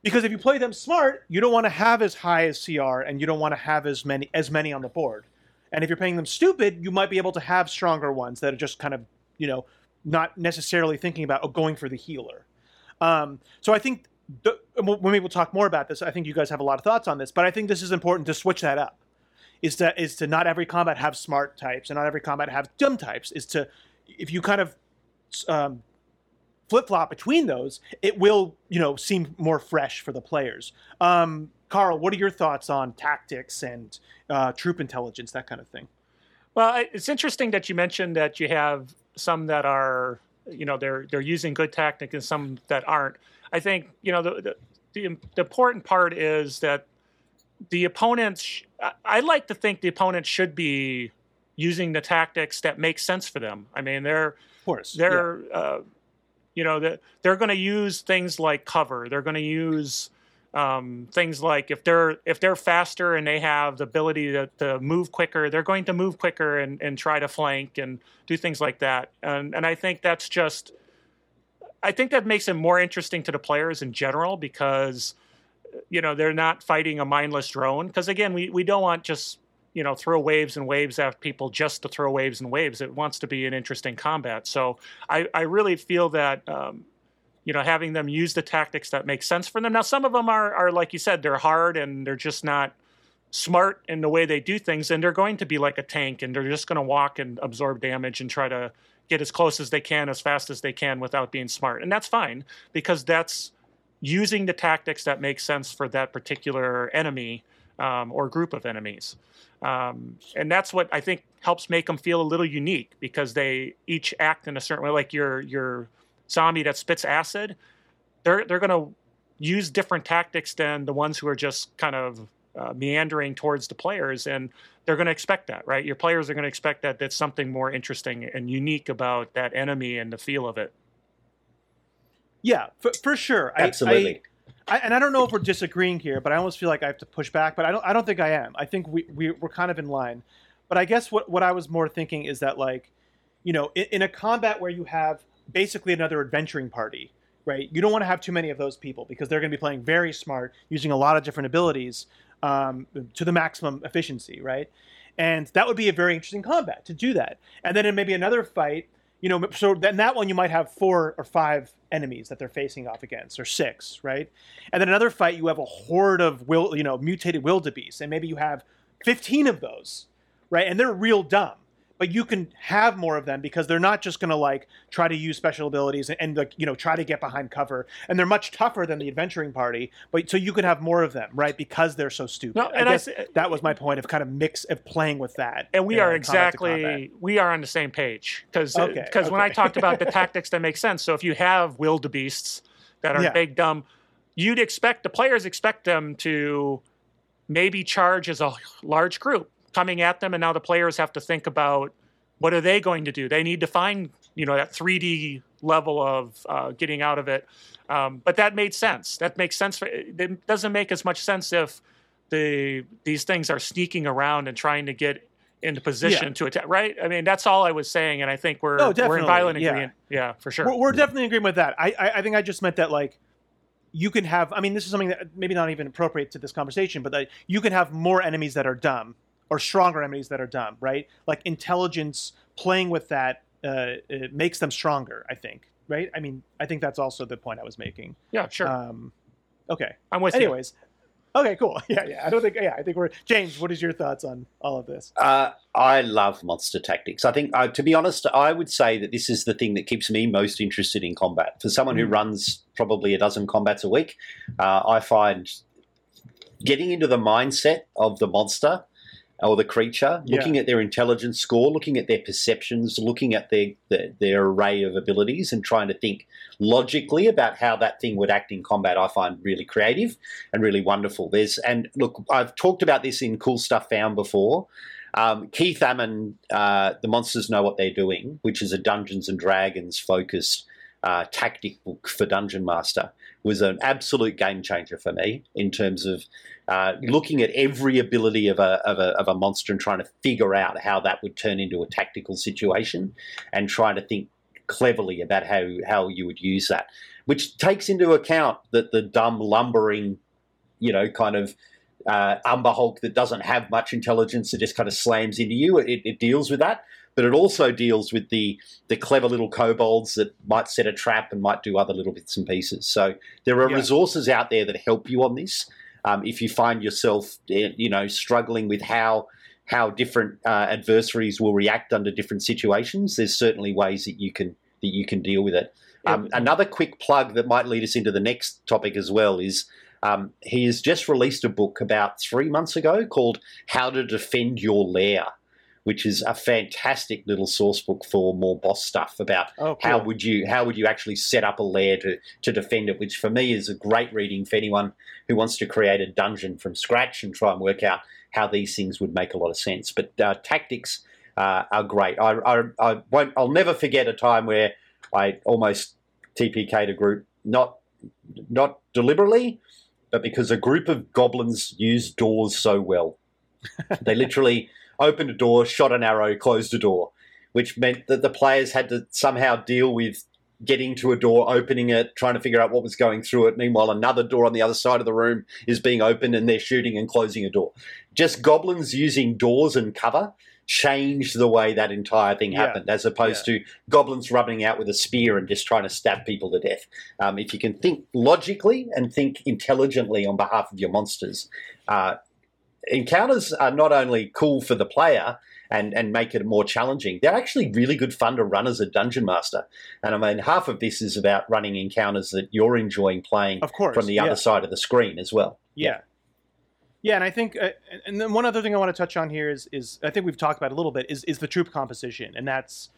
Because if you play them smart, you don't want to have as high as CR, and you don't want to have as many as many on the board. And if you're paying them stupid, you might be able to have stronger ones that are just kind of, you know, not necessarily thinking about oh, going for the healer. Um, so I think the, and we'll- we'll talk more about this. I think you guys have a lot of thoughts on this, but I think this is important to switch that up. Is to is to not every combat have smart types and not every combat have dumb types. Is to if you kind of um, flip flop between those, it will you know seem more fresh for the players. Um, Carl, what are your thoughts on tactics and uh, troop intelligence, that kind of thing? Well, it's interesting that you mentioned that you have some that are, you know, they're they're using good tactic and some that aren't. I think you know the the, the, important part is that the opponents. sh- I- like to think the opponents should be using the tactics that make sense for them. I mean, they're Of course, they're uh, you know that they're going to use things like cover they're going to use Um, things like if they're if they're faster and they have the ability to, to move quicker, they're going to move quicker and, and try to flank and do things like that. And and I think that's just I think that makes it more interesting to the players in general because you know they're not fighting a mindless drone. Because again, we, we don't want just you know throw waves and waves at people just to throw waves and waves. It wants to be an interesting combat. So I, I really feel that um, you know having them use the tactics that make sense for them. Now some of them are are like you said they're hard and they're just not smart in the way they do things and they're going to be like a tank and they're just going to walk and absorb damage and try to get as close as they can as fast as they can without being smart and that's fine because that's using the tactics that make sense for that particular enemy um, or group of enemies um, and that's what i think helps make them feel a little unique because they each act in a certain way like your your zombie that spits acid they're they're going to use different tactics than the ones who are just kind of uh, meandering towards the players and they're going to expect that right your players are going to expect that that's something more interesting and unique about that enemy and the feel of it Yeah, for, for sure. I- Absolutely. I, I, and I don't know if we're disagreeing here, but I almost feel like I have to push back. But I don't. I don't think I am. I think we, we we're kind of in line. But I guess what what I was more thinking is that like, you know, in, in a combat where you have basically another adventuring party, right? You don't want to have too many of those people because they're going to be playing very smart, using a lot of different abilities um, to the maximum efficiency, right? And that would be a very interesting combat to do that. And then in maybe another fight, you know, so then that one you might have four or five enemies that they're facing off against, or six, right? And then another fight you have a horde of will, you know, mutated wildebeests, and maybe you have fifteen of those, right? And they're real dumb, but you can have more of them because they're not just going to like try to use special abilities and, and like you know try to get behind cover, and they're much tougher than the adventuring party. But so you can have more of them, right? Because they're so stupid. No, and I guess s- that was my point of kind of mix of playing with that. and we uh, are combat to combat. exactly we are on the same page because Okay, when I talked about the tactics that make sense. So if you have wildebeests that are Yeah. big dumb, you'd expect the players expect them to maybe charge as a large group coming at them, and now the players have to think about what are they going to do. They need to find you know that 3D level of uh, getting out of it. Um, but that made sense. That makes sense. For, it doesn't make as much sense if the these things are sneaking around and trying to get into position Yeah. to attack. Right? I mean, that's all I was saying, and I think we're Oh, we're in violent yeah. agreement. Yeah, for sure. We're, we're definitely agreeing with that. I, I I think I just meant that like you can have. I mean, this is something that maybe not even appropriate to this conversation, but that you can have more enemies that are dumb or stronger enemies that are dumb, right? Like intelligence playing with that uh, it makes them stronger. I think, right? I mean, I think that's also the point I was making. yeah, sure. Um, okay. I'm with you. Anyways. Okay, cool. Yeah, yeah. I don't think. Yeah, I think we're James. What is your thoughts on all of this? Uh, I love monster tactics. I think, uh, to be honest, I would say that this is the thing that keeps me most interested in combat. For someone who Mm. runs probably a dozen combats a week, uh, I find getting into the mindset of the monster or the creature, Yeah. looking at their intelligence score, looking at their perceptions, looking at their, their their array of abilities, and trying to think logically about how that thing would act in combat, I find really creative and really wonderful. There's and look, I've talked about this in cool stuff found before. Um, Keith Ammann, uh, the monsters know what they're doing, which is a Dungeons and Dragons focused uh, tactic book for Dungeon Master, was an absolute game changer for me in terms of uh, looking at every ability of a, of, a, of a monster and trying to figure out how that would turn into a tactical situation and trying to think cleverly about how, how you would use that, which takes into account that the dumb, lumbering, you know, kind of uh, Umber Hulk that doesn't have much intelligence that just kind of slams into you. It, it deals with that, but it also deals with the the clever little kobolds that might set a trap and might do other little bits and pieces. So there are Yeah. resources out there that help you on this. Um, if you find yourself, eh, you know, struggling with how how different uh, adversaries will react under different situations, there's certainly ways that you can that you can deal with it. Um, another quick plug that might lead us into the next topic as well is um, he has just released a book about three months ago called How to Defend Your Lair, which is a fantastic little source book for more boss stuff about Oh, cool. how would you how would you actually set up a lair to, to defend it, which for me is a great reading for anyone who wants to create a dungeon from scratch and try and work out how these things would make a lot of sense. But uh, tactics uh, are great. I, I, I won't. I'll never forget a time where I almost TPK'd a group, not not deliberately, but because a group of goblins use doors so well. they literally opened a door, shot an arrow, closed a door, which meant that the players had to somehow deal with getting to a door, opening it, trying to figure out what was going through it. Meanwhile, another door on the other side of the room is being opened and they're shooting and closing a door. Just goblins using doors and cover changed the way that entire thing Yeah. happened, as opposed to goblins running out with a spear and just trying to stab people to death. Um, if you can think logically and think intelligently on behalf of your monsters, uh, encounters are not only cool for the player and, and make it more challenging, they're actually really good fun to run as a dungeon master. And I mean, half of this is about running encounters that you're enjoying playing Of course, from the yeah. other side of the screen as well. Yeah. Yeah, and I think, uh, and- and then one other thing I want to touch on here is, is I think we've talked about a little bit, is, is the troop composition, and that's,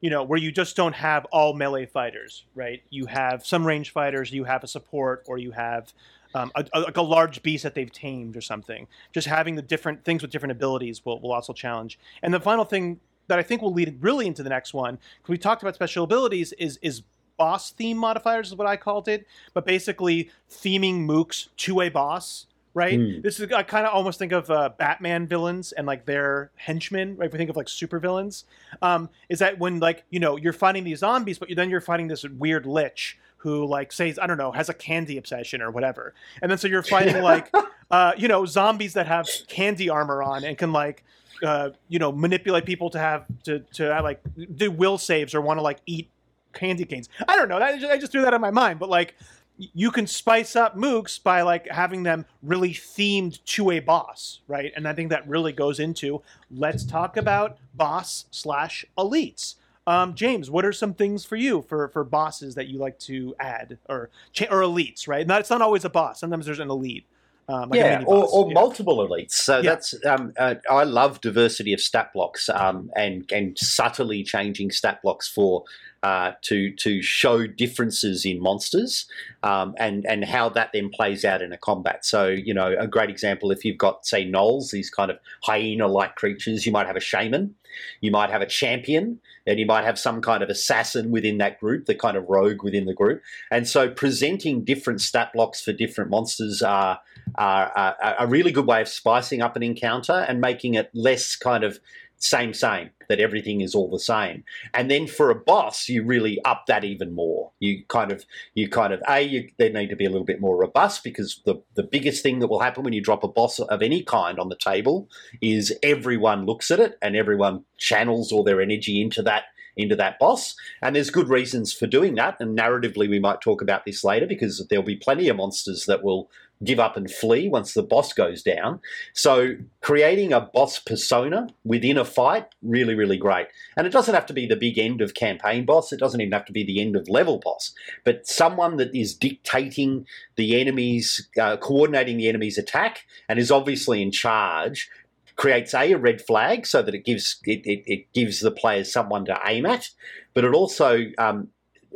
you know, where you just don't have all melee fighters, right? You have some range fighters, you have a support, or you have um, a, a, like a large beast that they've tamed or something. Just having the different things with different abilities will, will also challenge. And the final thing that I think will lead really into the next one, because we talked about special abilities, is is boss theme modifiers is what I called it, but basically theming mooks to a boss. Right. Hmm. This is I kind of almost think of uh, Batman villains and like their henchmen. Right. If we think of like super villains, um, is that when like you know you're fighting these zombies, but then you're fighting this weird lich who like says I don't know has a candy obsession or whatever, and then so you're fighting like uh, you know zombies that have candy armor on and can like uh, you know manipulate people to have to to have, like do will saves or want to like eat candy canes. I don't know. I just, I just threw that in my mind, but like you can spice up mooks by like having them really themed to a boss, right? And I think that really goes into let's talk about boss slash elites. Um, James, what are some things for you for for bosses that you like to add or cha- or elites, right? Not it's not always a boss. Sometimes there's an elite. Um, like yeah, or, or Yeah. multiple elites. So Yeah. that's um, uh, I love diversity of stat blocks um, and and subtly changing stat blocks for uh, to to show differences in monsters um, and and how that then plays out in a combat. So you know a great example if you've got say gnolls, these kind of hyena like creatures, you might have a shaman, you might have a champion, and you might have some kind of assassin within that group, the kind of rogue within the group. And so presenting different stat blocks for different monsters are are, are a really good way of spicing up an encounter and making it less kind of same same that everything is all the same. And then for a boss you really up that even more. You kind of you kind of a you, they need to be a little bit more robust because the the biggest thing that will happen when you drop a boss of any kind on the table is everyone looks at it and everyone channels all their energy into that into that boss. And there's good reasons for doing that. And narratively we might talk about this later because there'll be plenty of monsters that will give up and flee once the boss goes down. So creating a boss persona within a fight really really great. And it doesn't have to be the big end of campaign boss. It doesn't even have to be the end of level boss. But someone that is dictating the enemy's uh, coordinating the enemy's attack and is obviously in charge creates a, a red flag so that it gives it, it, it gives the players someone to aim at but it also um,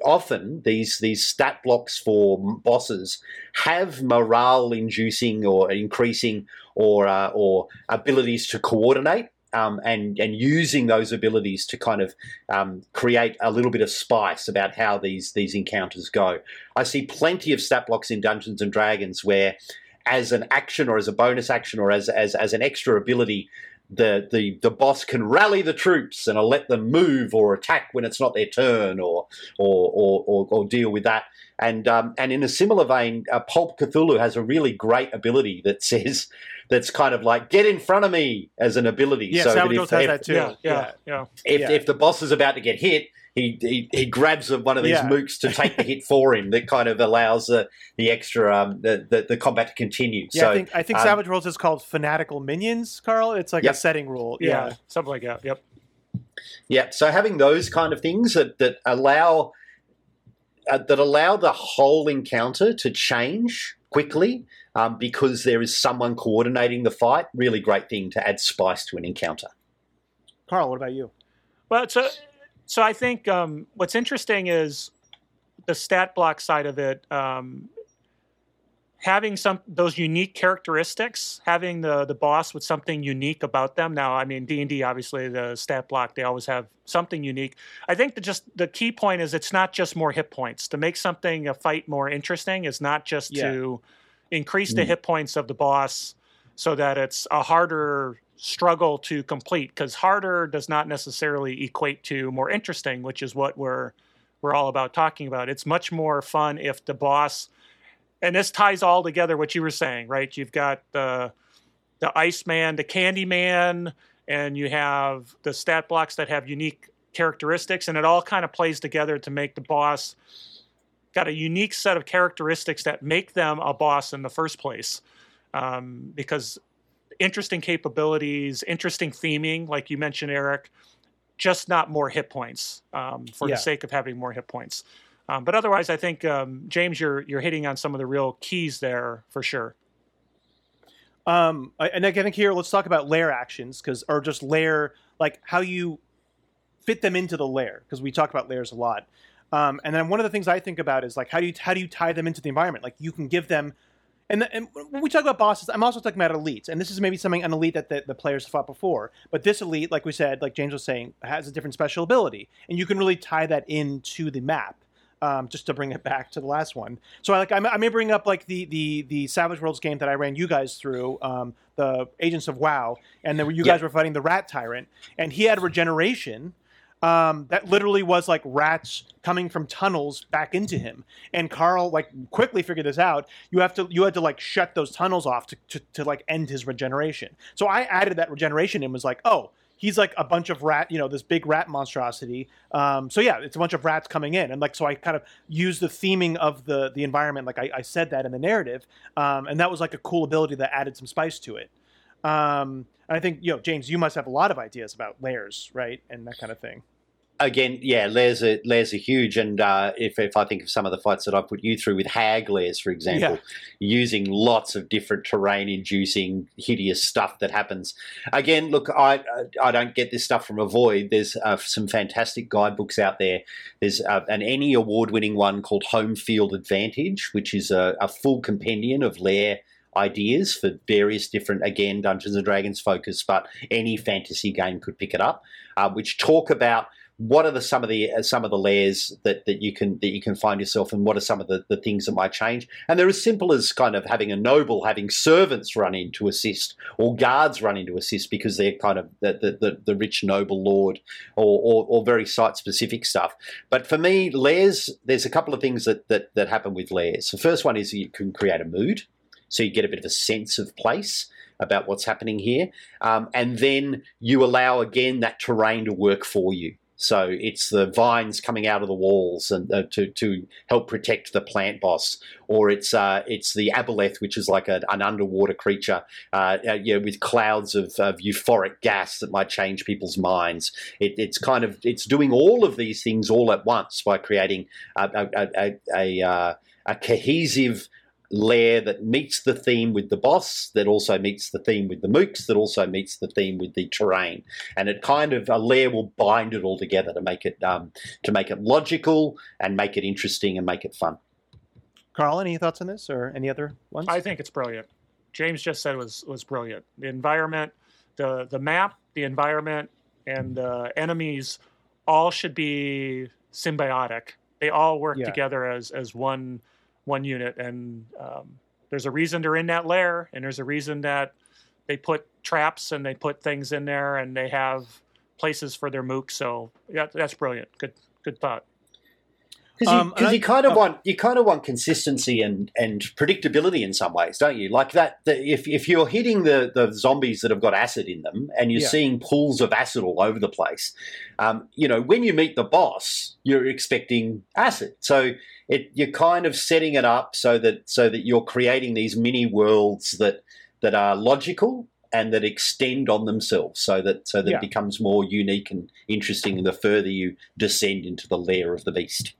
often these these stat blocks for bosses have morale inducing or increasing or uh, or abilities to coordinate um, and and using those abilities to kind of um, create a little bit of spice about how these these encounters go. I see plenty of stat blocks in Dungeons and Dragons where, as an action or as a bonus action or as as as an extra ability, the, the, the boss can rally the troops and let them move or attack when it's not their turn or or, or, or, or deal with that. And um, and in a similar vein, uh, Pulp Cthulhu has a really great ability that says that's kind of like get in front of me as an ability. yeah, so that if, has if, that too. yeah, yeah, yeah. if, Yeah. if the boss is about to get hit, he he, he grabs one of these Yeah. mooks to take the hit for him. That kind of allows the the extra um the, the, the combat to continue. Yeah, so I think I think um, Savage Worlds is called Fanatical Minions, Carl. It's like Yep. a setting rule. yeah, Yeah. something like that. Yep. Yeah, so having those kind of things that that allow uh, that allow the whole encounter to change quickly um, because there is someone coordinating the fight. Really great thing to add spice to an encounter. Carl, what about you? Well, so so I think um, what's interesting is the stat block side of it. Um, having some those unique characteristics, having the the boss with something unique about them. Now, I mean D and D, obviously the stat block they always have something unique. I think the just the key point is it's not just more hit points to make something a fight more interesting. Is not just Yeah. to increase the Mm. hit points of the boss so that it's a harder struggle to complete because harder does not necessarily equate to more interesting which is what we're we're all about talking about it's much more fun if the boss and this ties all together what you were saying right? You've got the the iceman the candyman and you have the stat blocks that have unique characteristics and it all kind of plays together to make the boss got a unique set of characteristics that make them a boss in the first place. Um, because interesting capabilities interesting theming like you mentioned eric just not more hit points um, for Yeah. the sake of having more hit points um, but otherwise i think um, james you're you're hitting on some of the real keys there for sure Um, and I think here let's talk about lair actions because, or just lair like how you fit them into the lair because we talk about lairs a lot. Um, and then one of the things I think about is like how do you how do you tie them into the environment? Like you can give them, and, the, and when we talk about bosses, I'm also talking about elites, and this is maybe something an elite that the, the players fought before. But this elite, like we said, like James was saying, has a different special ability, and you can really tie that into the map. Um, just to bring it back to the last one. So I like I may, I may bring up like the the the Savage Worlds game that I ran you guys through, um, the Agents of WoW, and then you Yeah. guys were fighting the Rat Tyrant, and he had regeneration. Um, that literally was like rats coming from tunnels back into him, and Carl like quickly figured this out. You have to you had to like shut those tunnels off to, to, to like end his regeneration. So I added that regeneration and was like, oh, he's like a bunch of rat, you know, this big rat monstrosity. Um, so yeah, it's a bunch of rats coming in, and like so I kind of used the theming of the the environment, like I, I said that in the narrative, um, and that was like a cool ability that added some spice to it. Um, and I think you know, James, you must have a lot of ideas about lairs, right, and that kind of thing. Again, yeah, lairs are lairs are huge, and uh, if if I think of some of the fights that I put you through with hag lairs, for example, using lots of different terrain-inducing hideous stuff that happens. Again, look, I I don't get this stuff from a void. There's uh, some fantastic guidebooks out there. There's uh, an ENnie award-winning one called Home Field Advantage, which is a, a full compendium of lair ideas for various different again Dungeons and Dragons focus, but any fantasy game could pick it up, uh, which talk about what are the some of the uh, some of the lairs that, that you can that you can find yourself and what are some of the, the things that might change? And they're as simple as kind of having a noble having servants run in to assist or guards run in to assist because they're kind of the the, the, the rich noble lord or, or, or very site specific stuff. But for me lairs there's a couple of things that, that that happen with lairs. The first one is you can create a mood. So you get a bit of a sense of place about what's happening here. Um, and then you allow again that terrain to work for you so it's the vines coming out of the walls and uh, to to help protect the plant boss, or it's uh, it's the aboleth, which is like a, an underwater creature, uh, uh, with clouds of, of euphoric gas that might change people's minds. It, it's kind of it's doing all of these things all at once by creating a a, a, a, uh, a cohesive lair that meets the theme with the boss, that also meets the theme with the mooks, that also meets the theme with the terrain, and it kind of a lair will bind it all together to make it um, to make it logical and make it interesting and make it fun. Carl, any thoughts on this or any other ones? I think it's brilliant. James just said was was brilliant. The environment, the the map, the environment, and the enemies all should be symbiotic. They all work Yeah. together as as one one unit, and um, there's a reason they're in that lair, and there's a reason that they put traps and they put things in there, and they have places for their mooks. So yeah, that's brilliant. Good good thought. Because you, Um, 'cause you kind of oh. want you kind of want consistency and, and predictability in some ways, don't you? Like that, that if if you're hitting the, the zombies that have got acid in them, and you're Yeah. seeing pools of acid all over the place, um, you know, when you meet the boss, you're expecting acid. So it you're kind of setting it up so that so that you're creating these mini worlds that that are logical and that extend on themselves, so that so that Yeah. it becomes more unique and interesting the further you descend into the lair of the beast.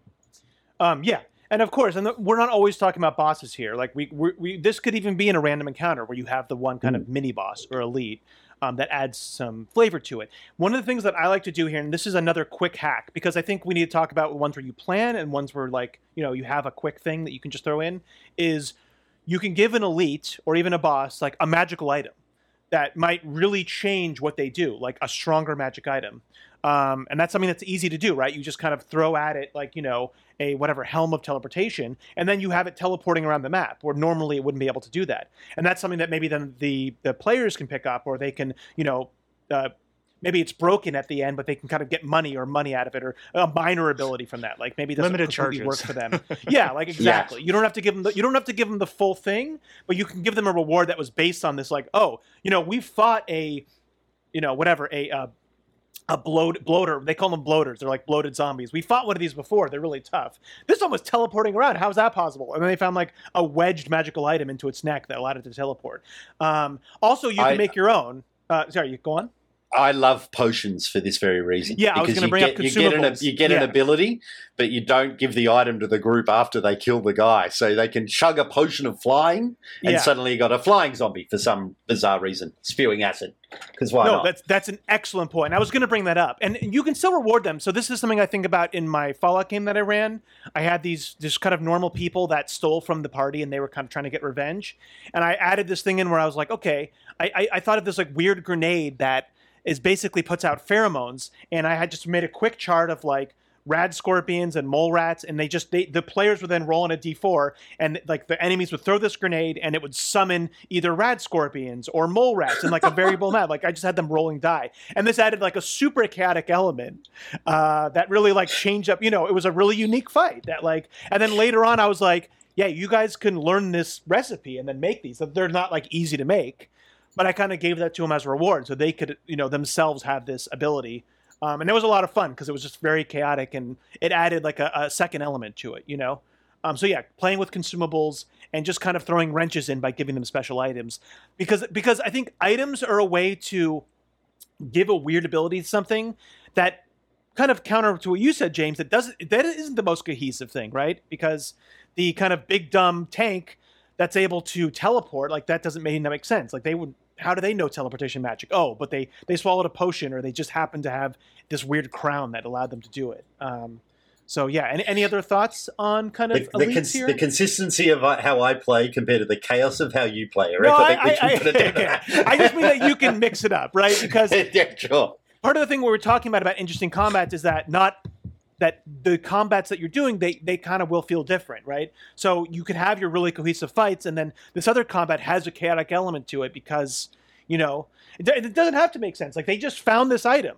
Um, yeah, and of course, and the, we're not always talking about bosses here. Like we, we, we, this could even be in a random encounter where you have the one kind of mini boss or elite um, that adds some flavor to it. One of the things that I like to do here, and this is another quick hack, because I think we need to talk about ones where you plan and ones where like you know you have a quick thing that you can just throw in. Is you can give an elite or even a boss like a magical item that might really change what they do, like a stronger magic item. Um, and that's something that's easy to do, right? You just kind of throw at it like you know a whatever helm of teleportation, and then you have it teleporting around the map, where normally it wouldn't be able to do that. And that's something that maybe then the the players can pick up, or they can you know. Uh, maybe it's broken at the end, but they can kind of get money or money out of it, or a minor ability from that. Like maybe it doesn't Limited charges. work for them. yeah, like exactly. You don't have to give them the, you don't have to give them the full thing, but you can give them a reward that was based on this. Like, oh, you know, we fought a, you know, whatever a. Uh, a bloat bloater. They call them bloaters. They're like bloated zombies. We fought one of these before. They're really tough. This one was teleporting around. How's that possible? And then they found like a wedged magical item into its neck that allowed it to teleport. Um, also, you can I- make your own. Uh, sorry, you go on. I love potions for this very reason. Yeah, I was gonna you bring up get, you get an consumables. you get Yeah. an ability, but you don't give the item to the group after they kill the guy, so they can chug a potion of flying, and Yeah. suddenly you got a flying zombie for some bizarre reason, spewing acid. Because why no, not? that's that's an excellent point. I was going to bring that up, and you can still reward them. So this is something I think about in my Fallout game that I ran. I had these just kind of normal people that stole from the party, and they were kind of trying to get revenge. And I added this thing in where I was like, okay, I, I, I thought of this like weird grenade that is basically puts out pheromones, and I had just made a quick chart of like rad scorpions and mole rats and they just they, the players would then roll on a d4 and like the enemies would throw this grenade and it would summon either rad scorpions or mole rats in like a variable map like i just had them rolling die. And this added like a super chaotic element uh, that really like changed up you know it was a really unique fight that like and then later on i was like yeah you guys can learn this recipe and then make these. They're not like easy to make but i kind of gave that to them as a reward so they could you know themselves have this ability um, and it was a lot of fun because it was just very chaotic and it added like a, a second element to it, you know. Um, so yeah, playing with consumables and just kind of throwing wrenches in by giving them special items because because I think items are a way to give a weird ability to something that kind of counter to what you said, James. That doesn't that isn't the most cohesive thing, right? Because the kind of big dumb tank that's able to teleport, like that doesn't make, make sense. Like they would how do they know teleportation magic? Oh, but they they swallowed a potion, or they just happened to have this weird crown that allowed them to do it. Um, so yeah, any, any other thoughts on kind of the, the, cons- the consistency of uh, how I play compared to the chaos of how you play. I no, I, I, can put it down to I, that. I just mean that you can mix it up, right? Because yeah, sure. part of the thing we were talking about about interesting combats is that not that the combats that you're doing they they kind of will feel different right so you could have your really cohesive fights and then this other combat has a chaotic element to it because you know it, it doesn't have to make sense like they just found this item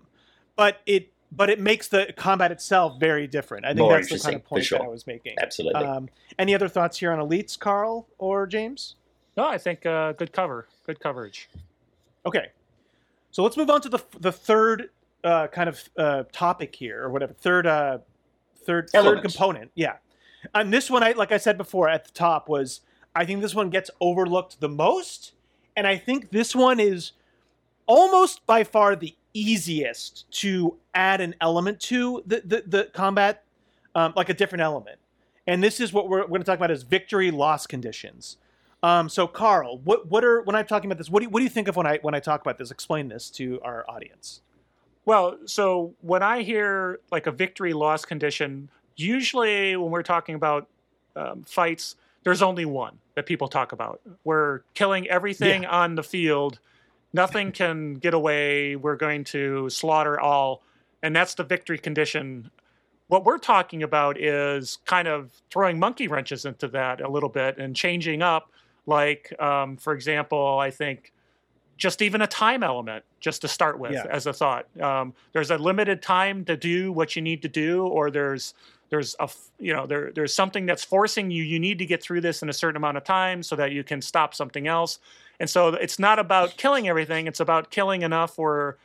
but it but it makes the combat itself very different i think More that's the kind of point sure. that i was making Absolutely. um, any other thoughts here on elites carl or james No, I think uh, good cover, good coverage. Okay, so let's move on to the the third uh, kind of uh, topic here, or whatever third uh, third third component. Yeah, and this one, I like I said before at the top was I think this one gets overlooked the most, and I think this one is almost by far the easiest to add an element to the the, the combat, um, like a different element. And this is what we're, we're going to talk about is victory loss conditions. Um, so, Carl, what what are when I'm talking about this? What do you, what do you think of when I when I talk about this? Explain this to our audience. Well, so when I hear like a victory loss condition, usually when we're talking about um, fights, there's only one that people talk about. We're killing everything on the field. Nothing can get away. We're going to slaughter all. And that's the victory condition. What we're talking about is kind of throwing monkey wrenches into that a little bit and changing up. Like, um, for example, I think just even a time element just to start with Yeah. as a thought. Um, there's a limited time to do what you need to do or there's there's a you know there there's something that's forcing you you need to get through this in a certain amount of time so that you can stop something else. And so it's not about killing everything it's about killing enough or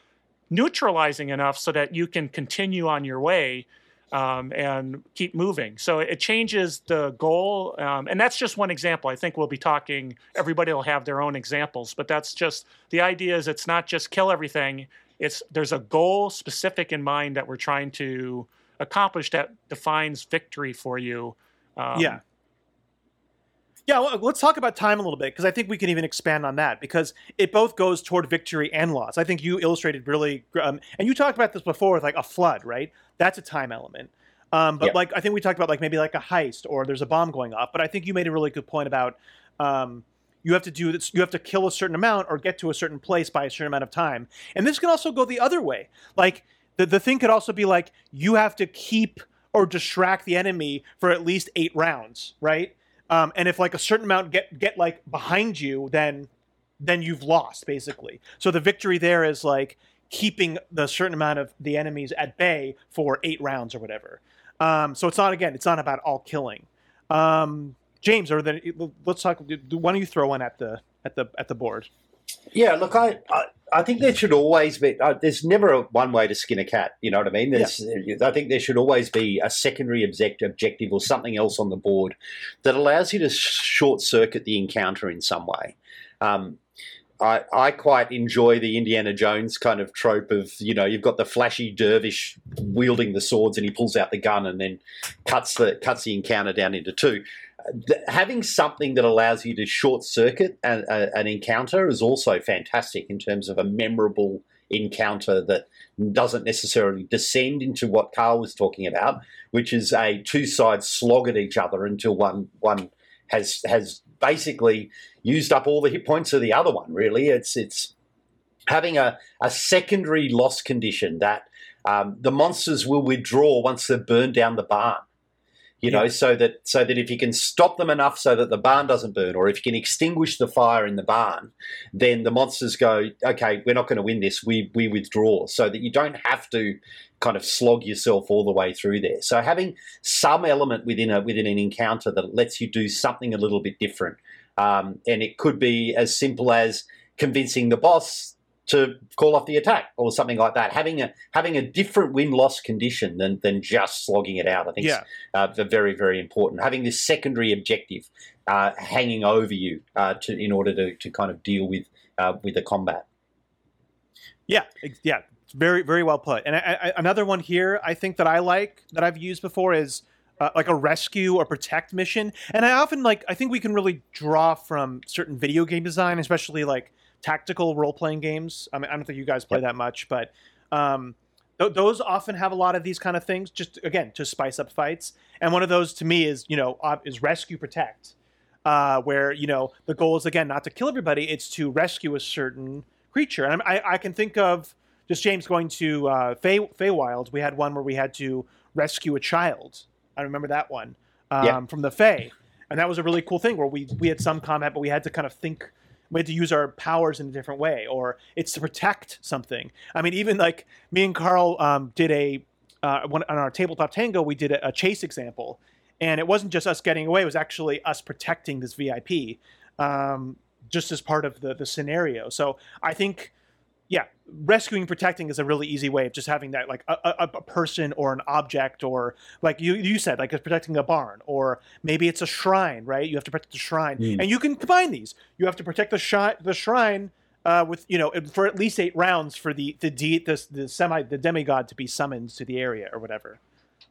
neutralizing enough so that you can continue on your way um, and keep moving. So it changes the goal. Um, and that's just one example. I think we'll be talking, everybody will have their own examples, but that's just the idea is it's not just kill everything. It's there's a goal specific in mind that we're trying to accomplish that defines victory for you. Um, yeah. Yeah, well, let's talk about time a little bit because I think we can even expand on that because it both goes toward victory and loss. I think you illustrated really, um, and you talked about this before with like a flood, right? That's a time element. Um, but Yep. like I think we talked about like maybe like a heist or there's a bomb going off. But I think you made a really good point about um, you have to do this. You have to kill a certain amount or get to a certain place by a certain amount of time. And this can also go the other way. Like the the thing could also be like you have to keep or distract the enemy for at least eight rounds, right? Um, and if like a certain amount get get like behind you, then then you've lost basically. So the victory there is like keeping the certain amount of the enemies at bay for eight rounds or whatever. Um, so it's not again, it's not about all killing. Um, James, or then let's talk. Why don't you throw one at the at the at the board? Yeah, look, I, I, I think there should always be. Uh, there's never a one way to skin a cat. You know what I mean? There's, I think there should always be a secondary object, objective or something else on the board that allows you to short circuit the encounter in some way. Um, I, I quite enjoy the Indiana Jones kind of trope of you know you've got the flashy dervish wielding the swords and he pulls out the gun and then cuts the cuts the encounter down into two. Having something that allows you to short circuit an, a, an encounter is also fantastic in terms of a memorable encounter that doesn't necessarily descend into what Carl was talking about, which is a two sides slog at each other until one one has has basically used up all the hit points of the other one. Really, it's it's having a, a secondary loss condition that um, the monsters will withdraw once they've burned down the barn. You know, Yeah. so that so that if you can stop them enough so that the barn doesn't burn, or if you can extinguish the fire in the barn, then the monsters go, okay, we're not going to win this. We we withdraw, so that you don't have to kind of slog yourself all the way through there. So having some element within a within an encounter that lets you do something a little bit different, um, and it could be as simple as convincing the boss to call off the attack or something like that. Having a having a different win loss condition than than just slogging it out. I think Yeah. uh, very very important. Having this secondary objective uh, hanging over you uh, to in order to, to kind of deal with uh, with the combat. Yeah, yeah, it's very very well put. And I, I, another one here, I think that I like that I've used before is uh, like a rescue or protect mission. And I often like I think we can really draw from certain video game design, especially like tactical role playing games. I mean, I don't think you guys play that much, but um, th- those often have a lot of these kind of things. Just again to spice up fights. And one of those to me is you know uh, is rescue protect. Uh, where you know the goal is again not to kill everybody; it's to rescue a certain creature. And I, I can think of just James going to uh, Fey, Feywild. We had one where we had to rescue a child. I remember that one um, from the Fey, and that was a really cool thing where we we had some combat, but we had to kind of think. We had to use our powers in a different way, or it's to protect something. I mean, even like me and Carl um, did a uh, on our tabletop tango, we did a, a chase example, and it wasn't just us getting away; it was actually us protecting this VIP, um, just as part of the the scenario. So I think, yeah, rescuing, protecting is a really easy way of just having that, like a, a, a person or an object, or like you you said, like protecting a barn, or maybe it's a shrine, right? You have to protect the shrine, Mm. and you can combine these. You have to protect the shi- the shrine. Uh, with you know, for at least eight rounds for the the de- the, the semi the demigod to be summoned to the area or whatever.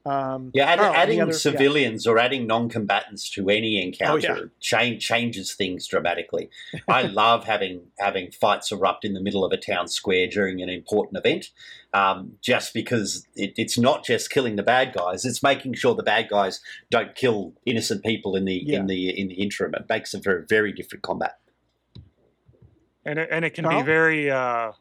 Um, Yeah, add, Carl, any adding other- yeah. civilians or adding non-combatants to any encounter Oh, yeah. change, changes things dramatically. I love having having fights erupt in the middle of a town square during an important event, um, just because it, it's not just killing the bad guys; it's making sure the bad guys don't kill innocent people in the Yeah. in the in the interim. It makes it for a very very different combat. and it, and it can Carl? be very uh,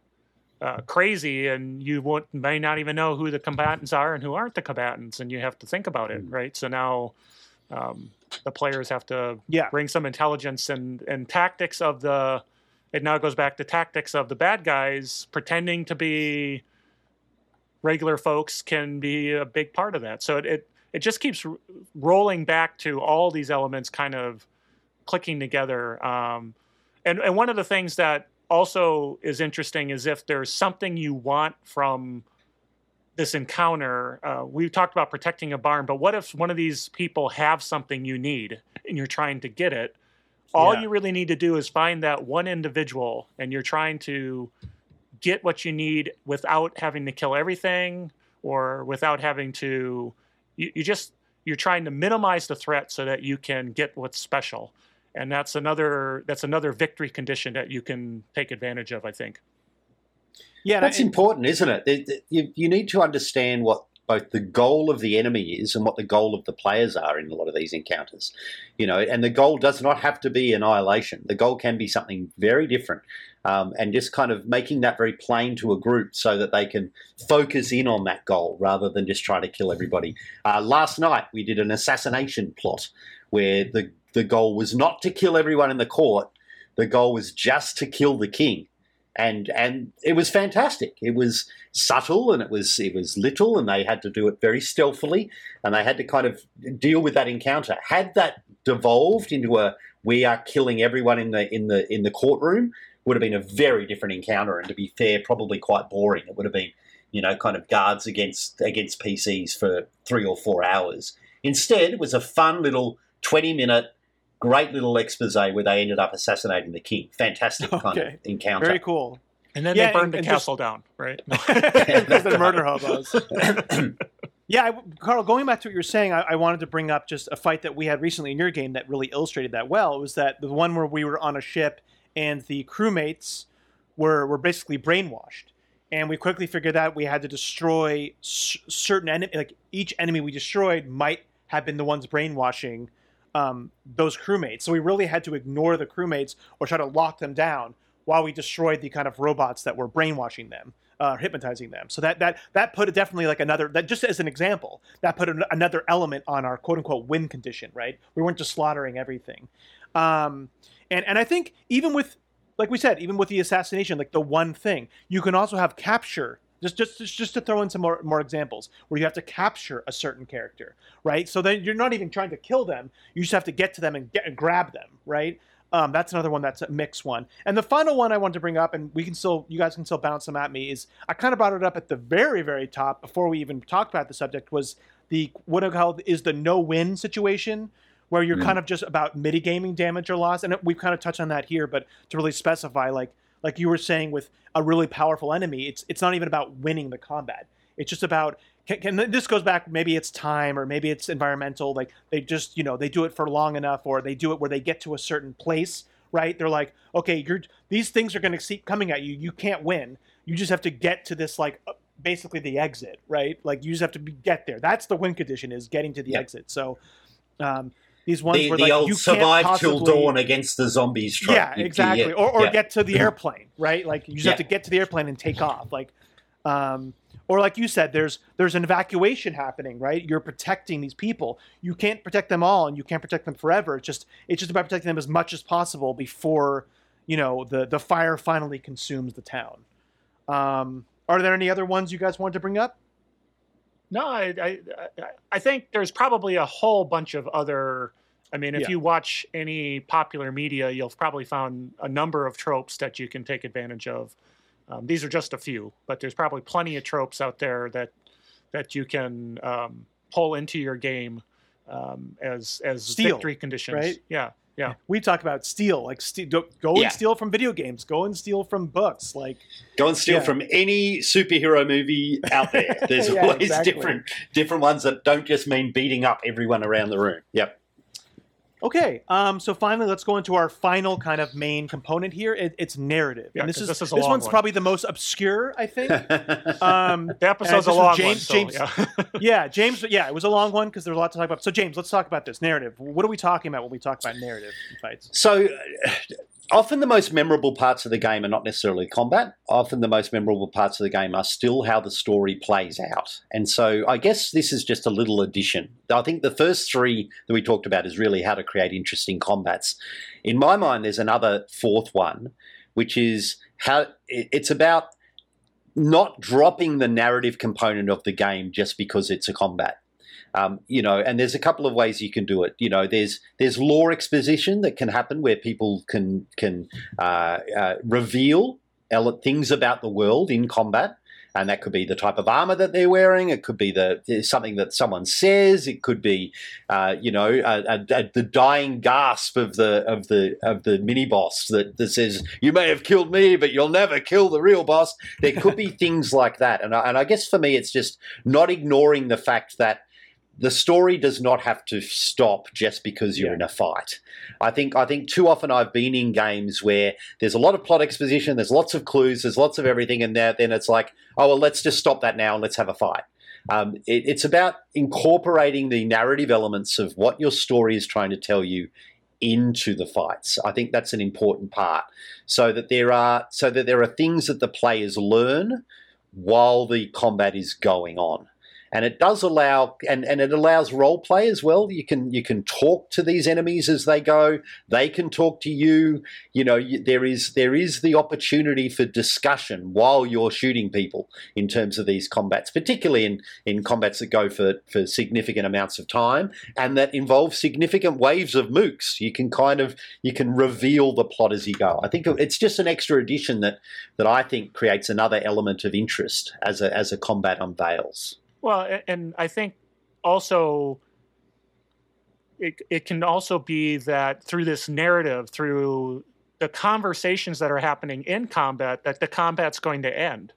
uh, crazy, and you won't, may not even know who the combatants are and who aren't the combatants, and you have to think about it, Mm. right? So now um, the players have to Yeah. bring some intelligence and and tactics of the. It now goes back to tactics of the bad guys pretending to be regular folks can be a big part of that. So it it, it just keeps r- rolling back to all these elements kind of clicking together. Um, and and one of the things that also is interesting is if there's something you want from this encounter. Uh, we talked about protecting a barn, but what if one of these people have something you need and you're trying to get it? All Yeah. you really need to do is find that one individual, and you're trying to get what you need without having to kill everything or without having to. You, you just you're trying to minimize the threat so that you can get what's special and that's another that's another victory condition that you can take advantage of i think Yeah, and I- That's important, isn't it? That- that You, you need to understand what both the goal of the enemy is and what the goal of the players are in a lot of these encounters. You know, and the goal does not have to be annihilation. The goal can be something very different. Um, and just kind of making that very plain to a group so that they can focus in on that goal rather than just trying to kill everybody. Uh, last night we did an assassination plot where the the goal was not to kill everyone in the court. The goal was just to kill the king, and and it was fantastic. It was subtle and it was it was little, and they had to do it very stealthily, and they had to kind of deal with that encounter. Had that devolved into a we are killing everyone in the in the in the courtroom, would have been a very different encounter, and to be fair, probably quite boring. It would have been you know kind of guards against against PCs for three or four hours. Instead, it was a fun little twenty minute great little expose where they ended up assassinating the king. Fantastic kind of encounter. Very cool. And then Yeah, they burned and- the and castle down, right? Because they're murder hobos. yeah, I, Carl. Going back to what you were saying, I, I wanted to bring up just a fight that we had recently in your game that really illustrated that well. It was that the one where we were on a ship and the crewmates were were basically brainwashed, and we quickly figured out we had to destroy s- certain enemy. Like each enemy we destroyed might have been the ones brainwashing um, those crewmates. So we really had to ignore the crewmates or try to lock them down while we destroyed the kind of robots that were brainwashing them, uh, hypnotizing them. So that that that put it definitely like another that just as an example that put an, another element on our quote unquote win condition. Right, we weren't just slaughtering everything, um, and and I think even with like we said, even with the assassination, like the one thing you can also have capture. Just, just, just, to throw in some more, more examples where you have to capture a certain character, right? So then you're not even trying to kill them; you just have to get to them and get and grab them, right? Um, that's another one that's a mixed one. And the final one I wanted to bring up, and we can still, you guys can still bounce them at me, is I kind of brought it up at the very, very top before we even talked about the subject. Was the what I call is the no-win situation, where you're Mm. kind of just about mitigating damage or loss, and we've kind of touched on that here, but to really specify, like like you were saying with a really powerful enemy, it's it's not even about winning the combat. It's just about can, can this goes back maybe it's time or maybe it's environmental like they just you know they do it for long enough or they do it where they get to a certain place right? They're like okay you're these things are going to keep coming at you. You can't win. You just have to get to this like uh, basically the exit right? Like you just have to be, get there. That's the win condition is getting to the Yeah. exit. So um these ones The, where the like old you survive can't till dawn against the zombies yeah, You- exactly. yeah, or or yeah. get to the airplane, right? Like you just have to get to the airplane and take off. Like, um, or like you said, there's there's an evacuation happening, right? You're protecting these people. You can't protect them all, and you can't protect them forever. It's just it's just about protecting them as much as possible before you know the the fire finally consumes the town. Um, are there any other ones you guys wanted to bring up? No, I, I, I- think there's probably a whole bunch of other. I mean, if Yeah. you watch any popular media, you'll probably found a number of tropes that you can take advantage of. Um, these are just a few, but there's probably plenty of tropes out there that that you can um, pull into your game um, as as Steal, victory conditions. right? Yeah, yeah. We talk about steal, like steal, go go Yeah. and steal from video games, go and steal from books, like Go and steal Yeah. from any superhero movie out there. There's Yeah, always exactly. different different ones that don't just mean beating up everyone around the room. Yep. Okay, um, so finally, let's go into our final kind of main component here. It, it's narrative, Yeah, and this is this this, is a long one's one. probably the most obscure, I think. um, The episode's a long James- one. James- So, yeah. yeah, James. Yeah, it was a long one because there's a lot to talk about. So, James, let's talk about this narrative. What are we talking about when we talk about narrative in fights? So, uh, often the most memorable parts of the game are not necessarily combat. Often the most memorable parts of the game are still how the story plays out. And so, I guess this is just a little addition. I think the first three that we talked about is really how to create interesting combats. In my mind, there's another fourth one, which is how it's about not dropping the narrative component of the game just because it's a combat. Um, you know, and there's a couple of ways you can do it. You know, there's there's lore exposition that can happen where people can can uh, uh, reveal things about the world in combat, and that could be the type of armor that they're wearing. It could be the something that someone says. It could be, uh, you know, uh, uh, uh, the dying gasp of the of the of the mini boss that, that says, "You may have killed me, but you'll never kill the real boss." There could be things like that, and I, and I guess for me, it's just not ignoring the fact that the story does not have to stop just because you're Yeah. in a fight. I think I think too often I've been in games where there's a lot of plot exposition, there's lots of clues, there's lots of everything, and there, then it's like, oh well, let's just stop that now and let's have a fight. Um, it, it's about incorporating the narrative elements of what your story is trying to tell you into the fights. I think that's an important part, so that there are so that there are things that the players learn while the combat is going on and it does allow and, and it allows role play as well. You can you can talk to these enemies as they go. They can talk to you. You know you, there is there is the opportunity for discussion while you're shooting people in terms of these combats particularly in in combats that go for for significant amounts of time and that involve significant waves of mooks. You can kind of you can reveal the plot as you go. I think it's just an extra addition that that i think creates another element of interest as a as a combat unveils Well, and I think also it, it can also be that through this narrative, through the conversations that are happening in combat, that the combat's going to end.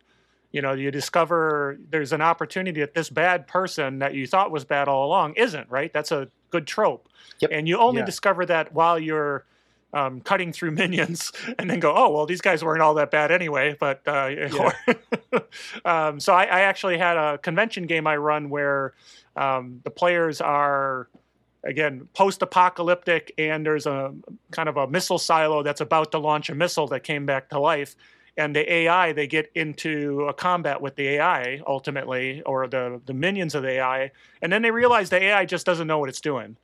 You know, you discover there's an opportunity that this bad person that you thought was bad all along isn't, right? That's a good trope. Yep. And you only Yeah. discover that while you're um, cutting through minions and then go, oh, well, these guys weren't all that bad anyway. But uh, um, so I, I actually had a convention game I run where um, the players are again post-apocalyptic and there's a kind of a missile silo that's about to launch a missile that came back to life. And the ai they get into a combat with the ai ultimately or the, the minions of the ai and then they realize the ai just doesn't know what it's doing.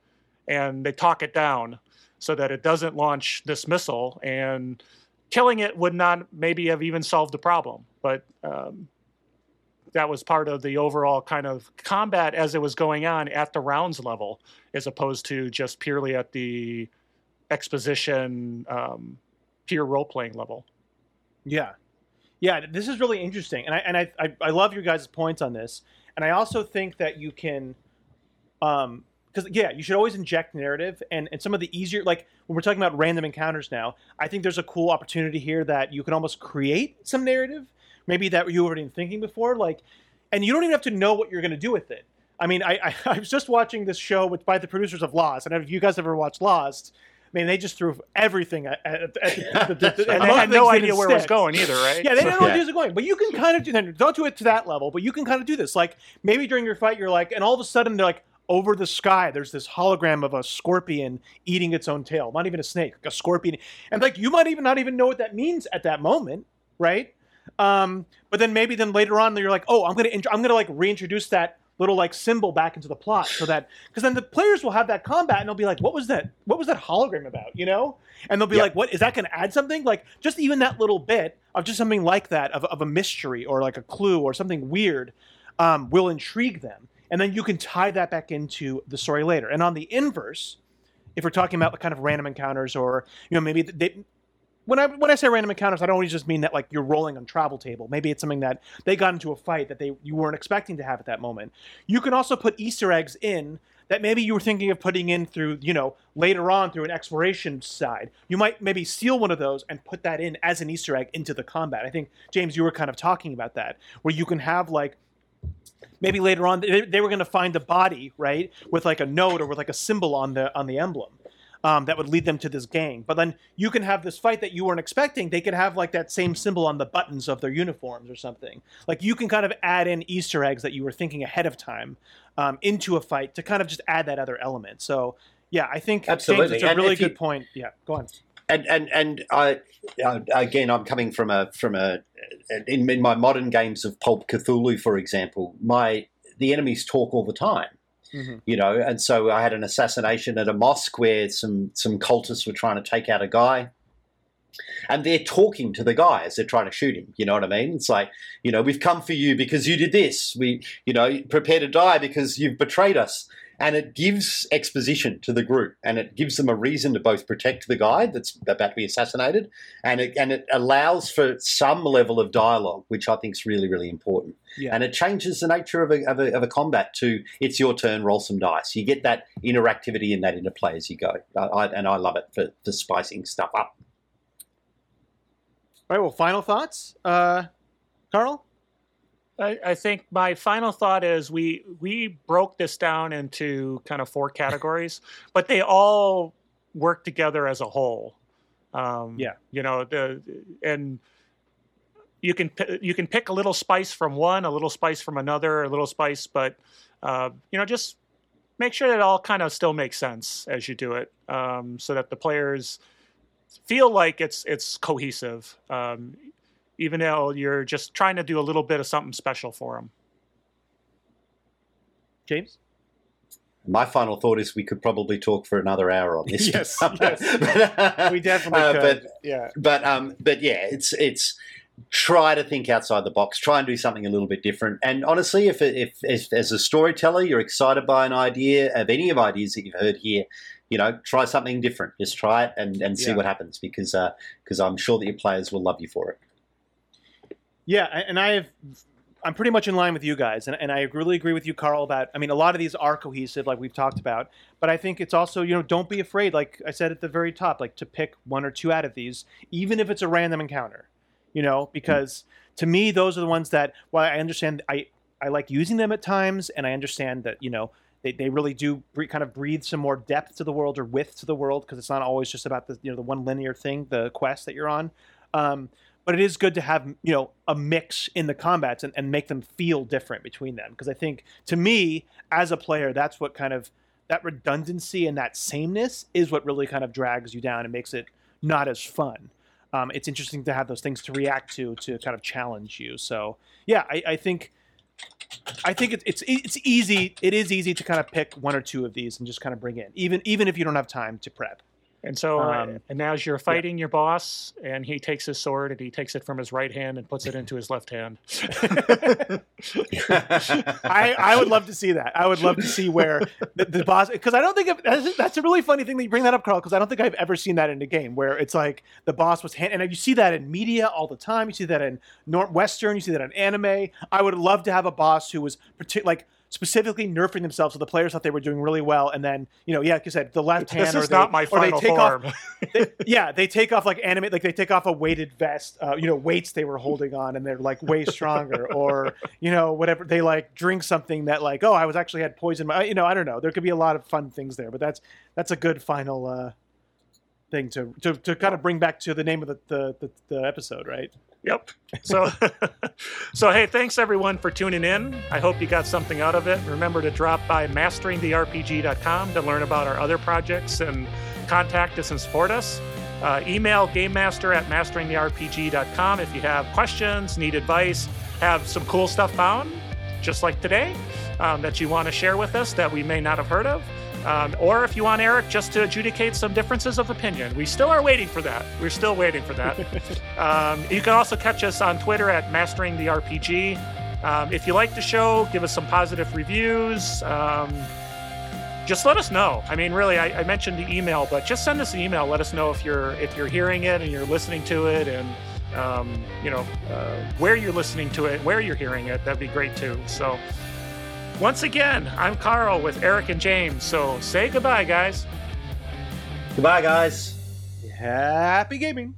And they talk it down so that it doesn't launch this missile and killing it would not maybe have even solved the problem but um, that was part of the overall kind of combat as it was going on at the rounds level, as opposed to just purely at the exposition, um, pure role playing level. Yeah, yeah. This is really interesting, and I and I, I I love your guys' points on this, and I also think that you can, um, because yeah, you should always inject narrative, and and some of the easier like when we're talking about random encounters now, I think there's a cool opportunity here that you can almost create some narrative, maybe that you already been thinking before, like, and you don't even have to know what you're going to do with it. I mean, I, I I was just watching this show with by the producers of Lost, and if you guys ever watched Lost. I mean, they just threw everything at, at, at the, the, the, And they had no idea where it was going either, right? Yeah, they didn't know where it was going. But you can kind of do that. Don't do it to that level, but you can kind of do this. Like maybe during your fight, you're like, and all of a sudden they're like, over the sky, there's this hologram of a scorpion eating its own tail. Not even a snake, a scorpion. And like you might even not even know what that means at that moment, right? Um, but then maybe then later on you're like, oh, I'm gonna int- I'm gonna like reintroduce that little like symbol back into the plot so that because then the players will have that combat and they'll be like, what was that? What was that hologram about? You know? And they'll be Yeah. like, what is that gonna add something? Like just even that little bit of just something like that of, of a mystery or like a clue or something weird um, will intrigue them. And then you can tie that back into the story later. And on the inverse, if we're talking about kind of random encounters or you know maybe they when I when I say random encounters, I don't always just mean that like you're rolling on travel table. Maybe it's something that they got into a fight that they you weren't expecting to have at that moment. You can also put Easter eggs in that maybe you were thinking of putting in through you know later on through an exploration side. You might maybe steal one of those and put that in as an Easter egg into the combat. I think James, you were kind of talking about that, where you can have like maybe later on they, they were going to find a body right with like a note or with like a symbol on the on the emblem um, that would lead them to this gang. But then you can have this fight that you weren't expecting. They could have like that same symbol on the buttons of their uniforms or something. Like you can kind of add in easter eggs that you were thinking ahead of time um, into a fight to kind of just add that other element. So yeah i think Absolutely. James, it's a And really you- good point. Yeah go on and and and I uh, again, I'm coming from a from a in, in my modern games of Pulp Cthulhu, for example, my the enemies talk all the time. Mhm. You know, and so I had an assassination at a mosque where some some cultists were trying to take out a guy, and they're talking to the guy as they're trying to shoot him. You know what I mean? It's like, you know, we've come for you because you did this. We, you know, prepare to die because you've betrayed us. And it gives exposition to the group, and it gives them a reason to both protect the guy that's about to be assassinated, and it and it allows for some level of dialogue, which I think is really really important. Yeah. And it changes the nature of a, of a of a combat to it's your turn, roll some dice. You get that interactivity and that interplay as you go, I, I, and I love it for, for spicing stuff up. all right well final thoughts uh carl I, I think my final thought is we we broke this down into kind of four categories, but they all work together as a whole. Um, Yeah. you know the and you can you can pick a little spice from one, a little spice from another, a little spice, but uh, you know just make sure that it all kind of still makes sense as you do it, um, so that the players feel like it's it's cohesive, um, even though you're just trying to do a little bit of something special for them. James. My final thought is we could probably talk for another hour on this. Yes, but, yes. uh, We definitely uh, could. But yeah. but um but yeah it's it's try to think outside the box try and do something a little bit different and honestly if if, if as a storyteller you're excited by an idea of any of ideas that you've heard here you know try something different just try it and and see Yeah. what happens because uh because i'm sure that your players will love you for it Yeah, and I have. I'm pretty much in line with you guys, and, and I really agree with you, Carl. About I mean, a lot of these are cohesive, like we've talked about, but I think it's also you know don't be afraid, like I said at the very top, like to pick one or two out of these, even if it's a random encounter, you know, because to me those are the ones that while I understand I I like using them at times, and I understand that you know they, they really do bre- kind of breathe some more depth to the world or width to the world because it's not always just about the you know the one linear thing, the quest that you're on. Um, but it is good to have you know a mix in the combats and, and make them feel different between them because I think to me as a player that's what kind of that redundancy and that sameness is what really kind of drags you down and makes it not as fun. Um, it's interesting to have those things to react to to kind of challenge you. So yeah, I, I think I think it's it's it's easy. It is easy to kind of pick one or two of these and just kind of bring in, even even if you don't have time to prep. And so, uh, Um, and now as you're fighting your boss, and he takes his sword and he takes it from his right hand and puts it into his left hand. I, I would love to see that. I would love to see where the, the boss because I don't think of, that's, that's a really funny thing that you bring that up, Carl. Because I don't think I've ever seen that in a game where it's like the boss was hand, and you see that in media all the time. You see that in Nor- Western. You see that in anime. I would love to have a boss who was partic- like specifically nerfing themselves so the players thought they were doing really well, and then you know, yeah, like you said, the left hand this or is they, not my they final take form. off they, yeah, they take off like anime, like they take off a weighted vest, uh, you know, weights they were holding on, and they're like way stronger, or you know, whatever they like drink something that like, oh, I was actually had poison. My, you know, I don't know. There could be a lot of fun things there, but that's that's a good final uh, thing to, to to kind of bring back to the name of the the, the, the episode, right? Yep. So, so hey, thanks everyone for tuning in. I hope you got something out of it. Remember to drop by masteringtherpg.com to learn about our other projects and contact us and support us. Uh, email gamemaster at masteringtherpg.com if you have questions, need advice, have some cool stuff found, just like today, um, that you want to share with us that we may not have heard of. Um, or if you want Eric just to adjudicate some differences of opinion, we still are waiting for that. We're still waiting for that. Um, you can also catch us on Twitter at Mastering the RPG. Um, if you like the show, give us some positive reviews. Um, just let us know. I mean, really, I, I mentioned the email, but just send us an email. Let us know if you're if you're hearing it and you're listening to it, and um, you know uh, where you're listening to it, where you're hearing it. That'd be great too. So, once again, I'm Carl with Eric and James. So say goodbye, guys. goodbye guys Happy gaming.